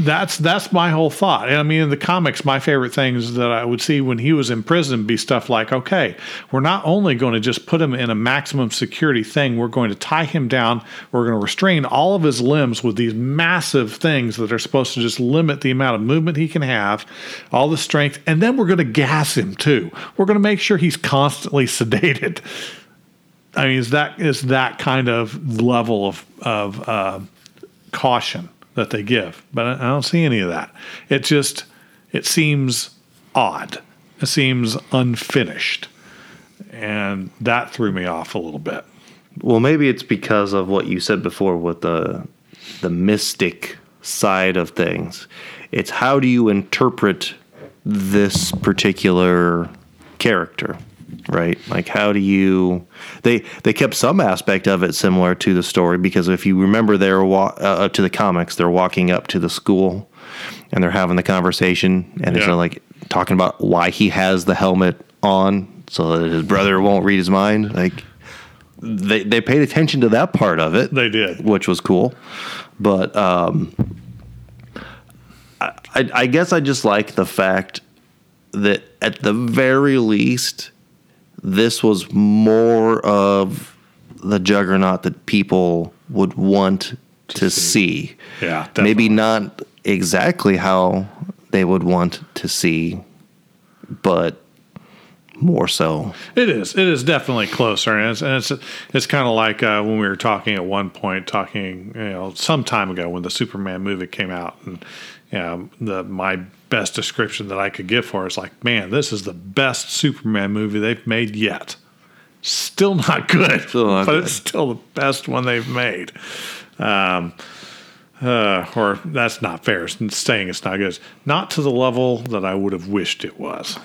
That's that's my whole thought. I mean, in the comics, my favorite things that I would see when he was in prison be stuff like, okay, we're not only going to just put him in a maximum security thing, we're going to tie him down, we're going to restrain all of his limbs with these massive things that are supposed to just limit the amount of movement he can have, all the strength, and then we're going to gas him too. We're going to make sure he's constantly <laughs> sedated. I mean, is that is that kind of level of of uh, caution that they give, but I don't see any of that. It just it seems odd. It seems unfinished, and that threw me off a little bit. Well, maybe it's because of what you said before with the the mystic side of things. It's how do you interpret this particular character, right? Like how do you they they kept some aspect of it similar to the story because if you remember they were wa- uh, to the comics, they're walking up to the school and they're having the conversation and Yeah. they're like talking about why he has the helmet on so that his brother won't read his mind like they they paid attention to that part of it, They did. which was cool. But um, I, I guess I just like the fact that at the very least, this was more of the juggernaut that people would want to, see. Yeah, Maybe not exactly how they would want to see, but more so. It is. It is definitely closer, and it's and it's, it's kind of like uh, when we were talking at one point, talking you know some time ago when the Superman movie came out, and you know, the my best description that I could give for it is like, man, this is the best Superman movie they've made yet. Still not good, Still not <laughs> but good. it's still the best one they've made. Um, uh, or that's not fair. It's saying it's not good. It's not to the level that I would have wished it was.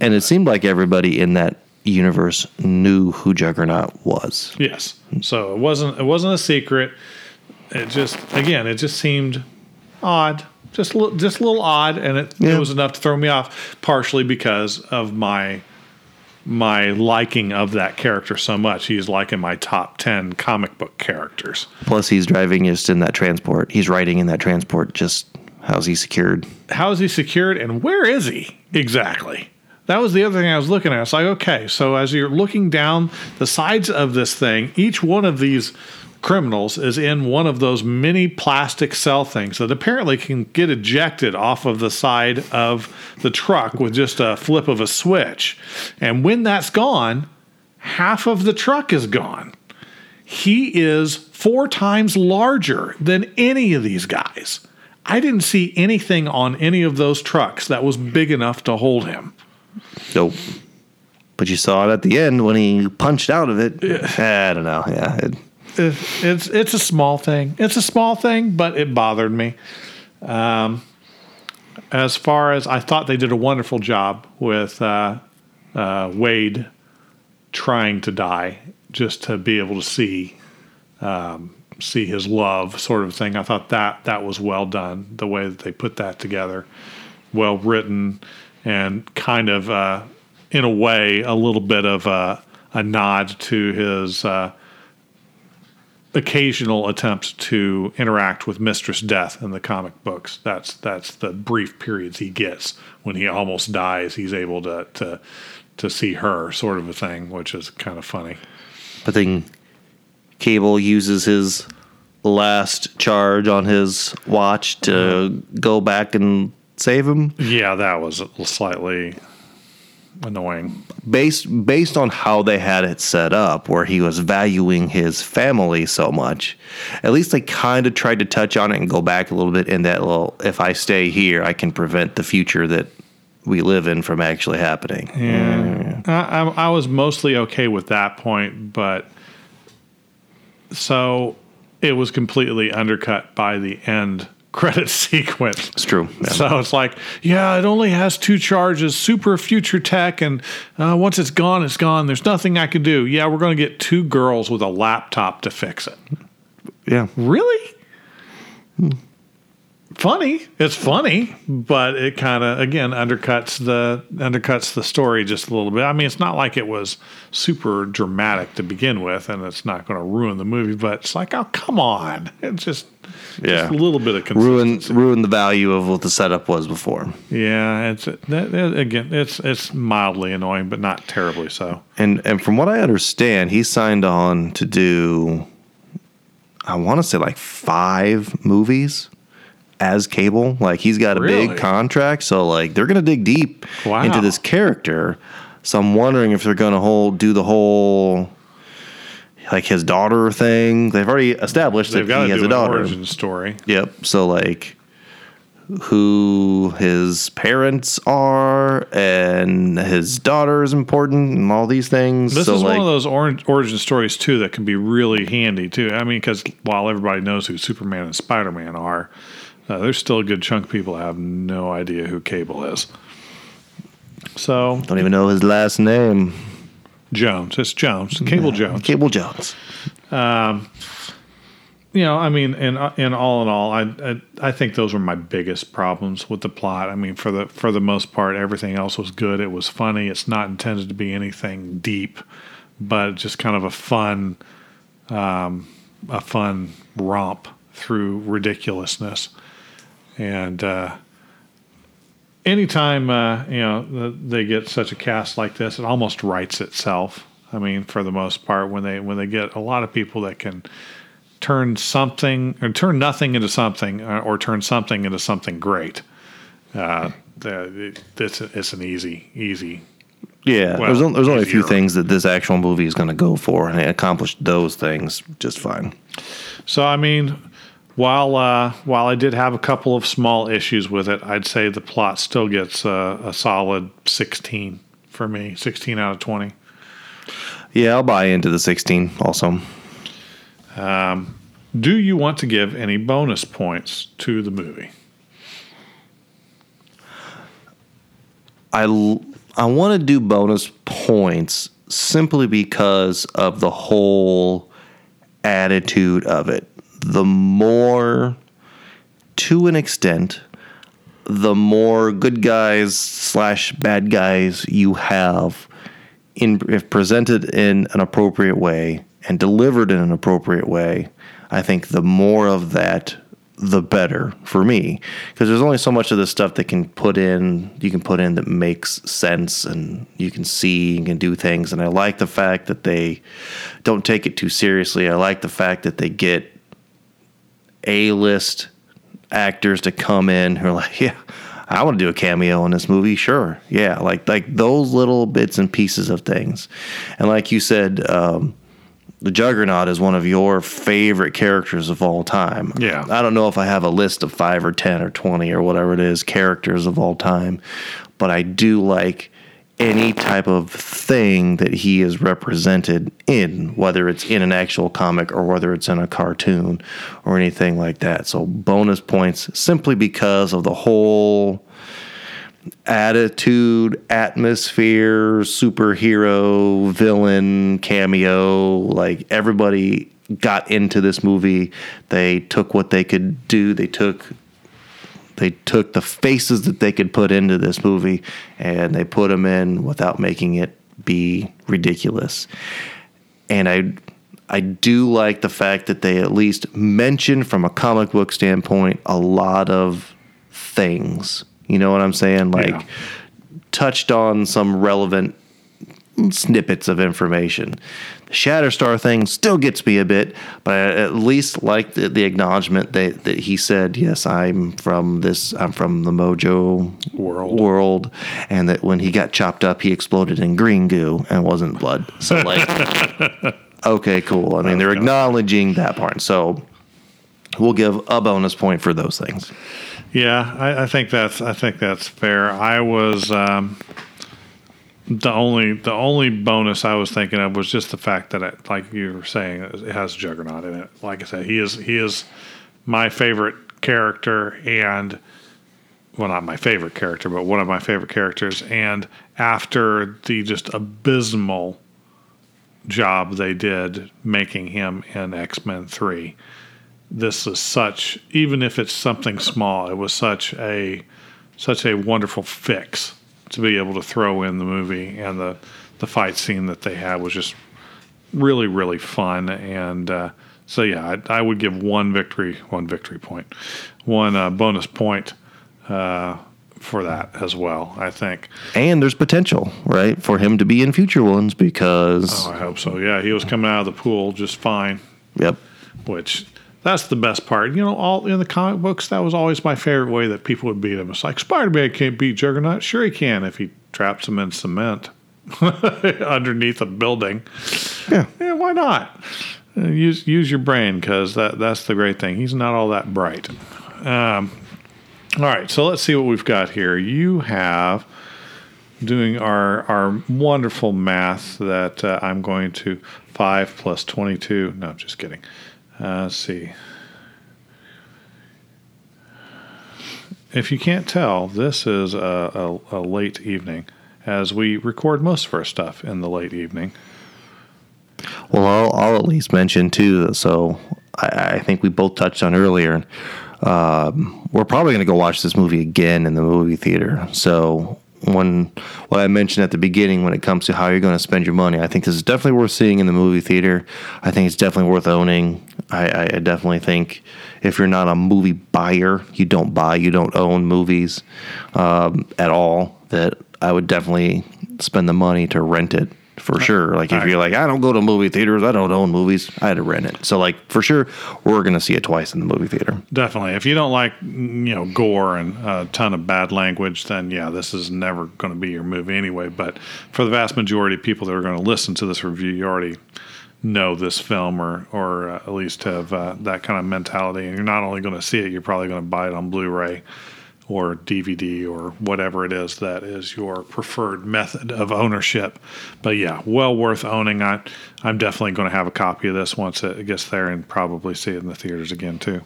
And it seemed like everybody in that universe knew who Juggernaut was. Yes. So it wasn't it wasn't a secret. It just again it just seemed odd, just a little, just a little odd, and it, Yeah. it was enough to throw me off. Partially because of my my liking of that character so much. He's like in my top ten comic book characters. Plus, he's driving just in that transport. He's riding in that transport. Just how's he secured? How is he secured, and where is he exactly? That was the other thing I was looking at. It's like, okay, so as you're looking down the sides of this thing, each one of these criminals is in one of those mini plastic cell things that apparently can get ejected off of the side of the truck with just a flip of a switch. And when that's gone, half of the truck is gone. He is four times larger than any of these guys. I didn't see anything on any of those trucks that was big enough to hold him. Nope. But you saw it at the end when he punched out of it. I don't know. Yeah. It, It's it's a small thing. It's a small thing, but it bothered me. Um, as far as I thought, they did a wonderful job with uh, uh, Wade trying to die, just to be able to see um, see his love, sort of thing. I thought that that was well done. The way that they put that together, well written, and kind of uh, in a way a little bit of a, a nod to his. Occasional attempt to interact with Mistress Death in the comic books. That's that's the brief periods he gets when he almost dies. He's able to to to see her, sort of a thing, which is kind of funny. but then Cable uses his last charge on his watch to mm-hmm. go back and save him. Yeah, that was slightly annoying. Based based on how they had it set up where he was valuing his family so much at least they kind of tried to touch on it and go back a little bit in that little if i stay here i can prevent the future that we live in from actually happening. Yeah, I, I, I was mostly okay with that point, but so it was completely undercut by the end credit <laughs> sequence. it's true yeah. So it's like, yeah, it only has two charges, super future tech, and uh, once it's gone, it's gone. There's nothing I can do. Yeah, we're going to get two girls with a laptop to fix it. yeah Really? Funny. It's funny, but it kind of again undercuts the undercuts the story just a little bit. I mean, it's not like it was super dramatic to begin with, and it's not going to ruin the movie. But it's like, oh, come on! It's just, Yeah. just a little bit of ruin ruin the value of what the setup was before Yeah, it's that, that- again, it's it's mildly annoying, but not terribly so. and and from what i understand he signed on to do i want to say like five movies as cable like he's got a Really? big contract so like they're gonna dig deep Wow. into this character so i'm wondering if they're gonna hold do the whole like his daughter thing they've already established They've that he has do a an daughter origin story. Yep. So like who his parents are and his daughter is important and all these things. This so is like one of those or- origin stories too that can be really handy too. I mean, because while everybody knows who Superman and Spider Man are, uh, there's still a good chunk of people that have no idea who Cable is. So don't even know his last name. Jones, it's Jones, Cable Jones. Cable Jones. you know, I mean, in in all in all, I, I I think those were my biggest problems with the plot. I mean, for the for the most part, everything else was good. It was funny. It's not intended to be anything deep, but just kind of a fun, um, a fun romp through ridiculousness. And uh, anytime uh, you know th- they get such a cast like this, it almost writes itself. I mean, for the most part, when they when they get a lot of people that can turn something or turn nothing into something uh, or turn something into something great. Uh, the, it, it's it's an easy easy. Yeah. Well, there's, on- there's only a few things that this actual movie is going to go for, and it accomplished those things just fine. So I mean, while uh, while I did have a couple of small issues with it, I'd say the plot still gets uh, a solid sixteen for me, sixteen out of twenty. Yeah, I'll buy into the 16 also. Do you want to give any bonus points to the movie? I l- I want to do bonus points simply because of the whole attitude of it. The more, to an extent, the more good guys slash bad guys you have, in if presented in an appropriate way and delivered in an appropriate way, I think the more of that, the better for me. Because there's only so much of this stuff that can put in, you can put in that makes sense and you can see and can do things. And I like the fact that they don't take it too seriously. I like the fact that they get A list actors to come in who are like, <laughs> yeah, I want to do a cameo in this movie. Sure. Yeah. Like, like those little bits and pieces of things. And like you said, um, the Juggernaut is one of your favorite characters of all time. Yeah. I don't know if I have a list of five or 10 or 20 or whatever it is, characters of all time, but I do like any type of thing that he is represented in, whether it's in an actual comic or whether it's in a cartoon or anything like that. So, bonus points simply because of the whole attitude, atmosphere, superhero, villain, cameo. Like everybody got into this movie. They took what they could do. They took they took the faces that they could put into this movie and they put them in without making it be ridiculous. And I I do like the fact that they at least mention from a comic book standpoint a lot of things. You know what I'm saying? Like Yeah. touched on some relevant snippets of information. The Shatterstar thing still gets me a bit, but I at least like the, the acknowledgement that, that he said, "Yes, I'm from this. I'm from the Mojo World. world," and that when he got chopped up, he exploded in green goo and wasn't blood. So like, <laughs> okay, cool. I mean, they're acknowledging that part. So we'll give a bonus point for those things. Yeah, I, I think that's I think that's fair. I was um, the only the only bonus I was thinking of was just the fact that it, like you were saying, it has Juggernaut in it. Like I said, he is he is my favorite character and well not my favorite character, but one of my favorite characters. And after the just abysmal job they did making him in X Men Three this is such even if it's something small it was such a such a wonderful fix to be able to throw in the movie and the the fight scene that they had was just really really fun. And uh, so yeah I, I, would give one victory one victory point one uh, bonus point uh, for that as well i think. And there's potential right for him to be in future ones because oh, i hope so. Yeah he was coming out of the pool just fine. Yep. Which that's the best part. You know, all in the comic books, that was always my favorite way that people would beat him. It's like Spider Man can't beat Juggernaut. Sure, he can if he traps him in cement <laughs> underneath a building. Yeah, yeah, why not? Uh, use use your brain because that that's the great thing. He's not all that bright. Um, all right, so let's see what we've got here. You have doing our our wonderful math that uh, I'm going to five plus twenty two. No, I'm just kidding. Uh, let's see. If you can't tell, this is a, a, a, late evening as we record most of our stuff in the late evening. Well, I'll, I'll at least mention too. So I, I think we both touched on earlier. Um, we're probably going to go watch this movie again in the movie theater. So when what I mentioned at the beginning when it comes to how you're going to spend your money. I think this is definitely worth seeing in the movie theater. I think it's definitely worth owning. I, I definitely think if you're not a movie buyer, you don't buy, you don't own movies um, at all. That I would definitely spend the money to rent it for sure. Like if you're like, I don't go to movie theaters, I don't own movies, I had to rent it. So like for sure, we're gonna see it twice in the movie theater. Definitely. If you don't like you know gore and a ton of bad language, then yeah, this is never going to be your movie anyway. But for the vast majority of people that are going to listen to this review, you already know this film or or uh, at least have uh, that kind of mentality, and you're not only going to see it, you're probably going to buy it on Blu-ray or DVD or whatever it is that is your preferred method of ownership. But yeah, well worth owning. I, I'm definitely going to have a copy of this once it gets there and probably see it in the theaters again too.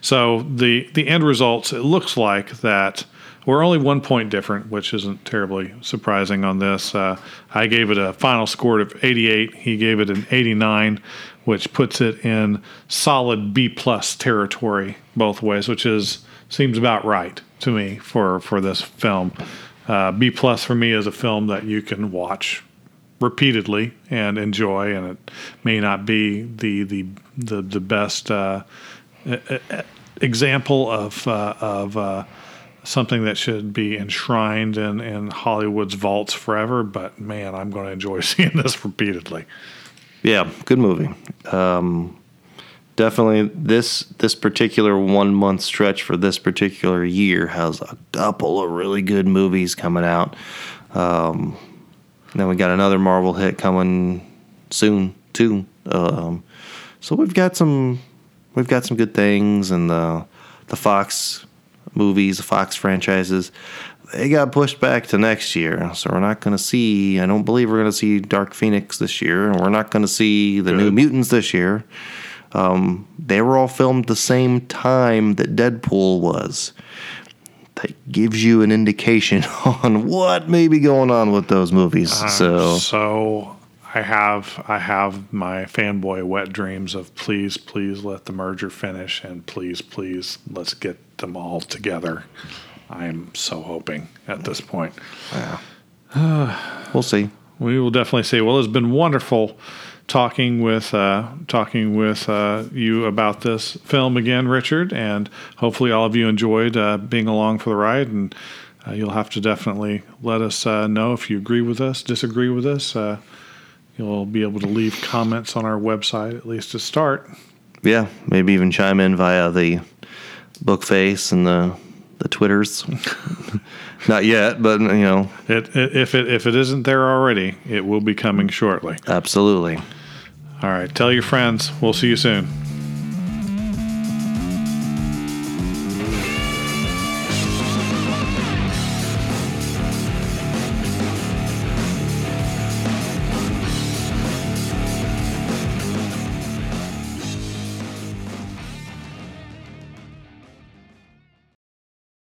So the the end results, it looks like that we're only one point different, which isn't terribly surprising on this. Uh, I gave it a final score of 88. He gave it an 89, which puts it in solid B plus territory both ways, which is seems about right to me for for this film. Uh, B plus for me is a film that you can watch repeatedly and enjoy, and it may not be the the the, the best uh, example of uh, of uh, something that should be enshrined in in Hollywood's vaults forever. But man, I'm going to enjoy <laughs> seeing this repeatedly. Yeah, good movie. Um, definitely this this particular one month stretch for this particular year has a couple of really good movies coming out. Um, then we got another Marvel hit coming soon too. Um, so we've got some we've got some good things, and the the Fox movies, the Fox franchises, they got pushed back to next year. So we're not going to see. I don't believe we're going to see Dark Phoenix this year, and we're not going to see the good. New Mutants this year. Um, they were all filmed the same time that Deadpool was. That gives you an indication <laughs> on what may be going on with those movies. Uh, so, so I have I have my fanboy wet dreams of please, please let the merger finish, and please, please let's get them all together. I'm so hoping at this point. Yeah. we'll see. We will definitely see. Well, it's been wonderful talking with uh, talking with uh, you about this film again, Richard, and hopefully all of you enjoyed uh, being along for the ride. And uh, you'll have to definitely let us uh, know if you agree with us, disagree with us. Uh, you'll be able to leave comments on our website, at least to start. Yeah, maybe even chime in via the book face and the the twitters. <laughs> Not yet, but you know, It, it, if it if it isn't there already, it will be coming shortly. absolutely. All right, tell your friends. We'll see you soon.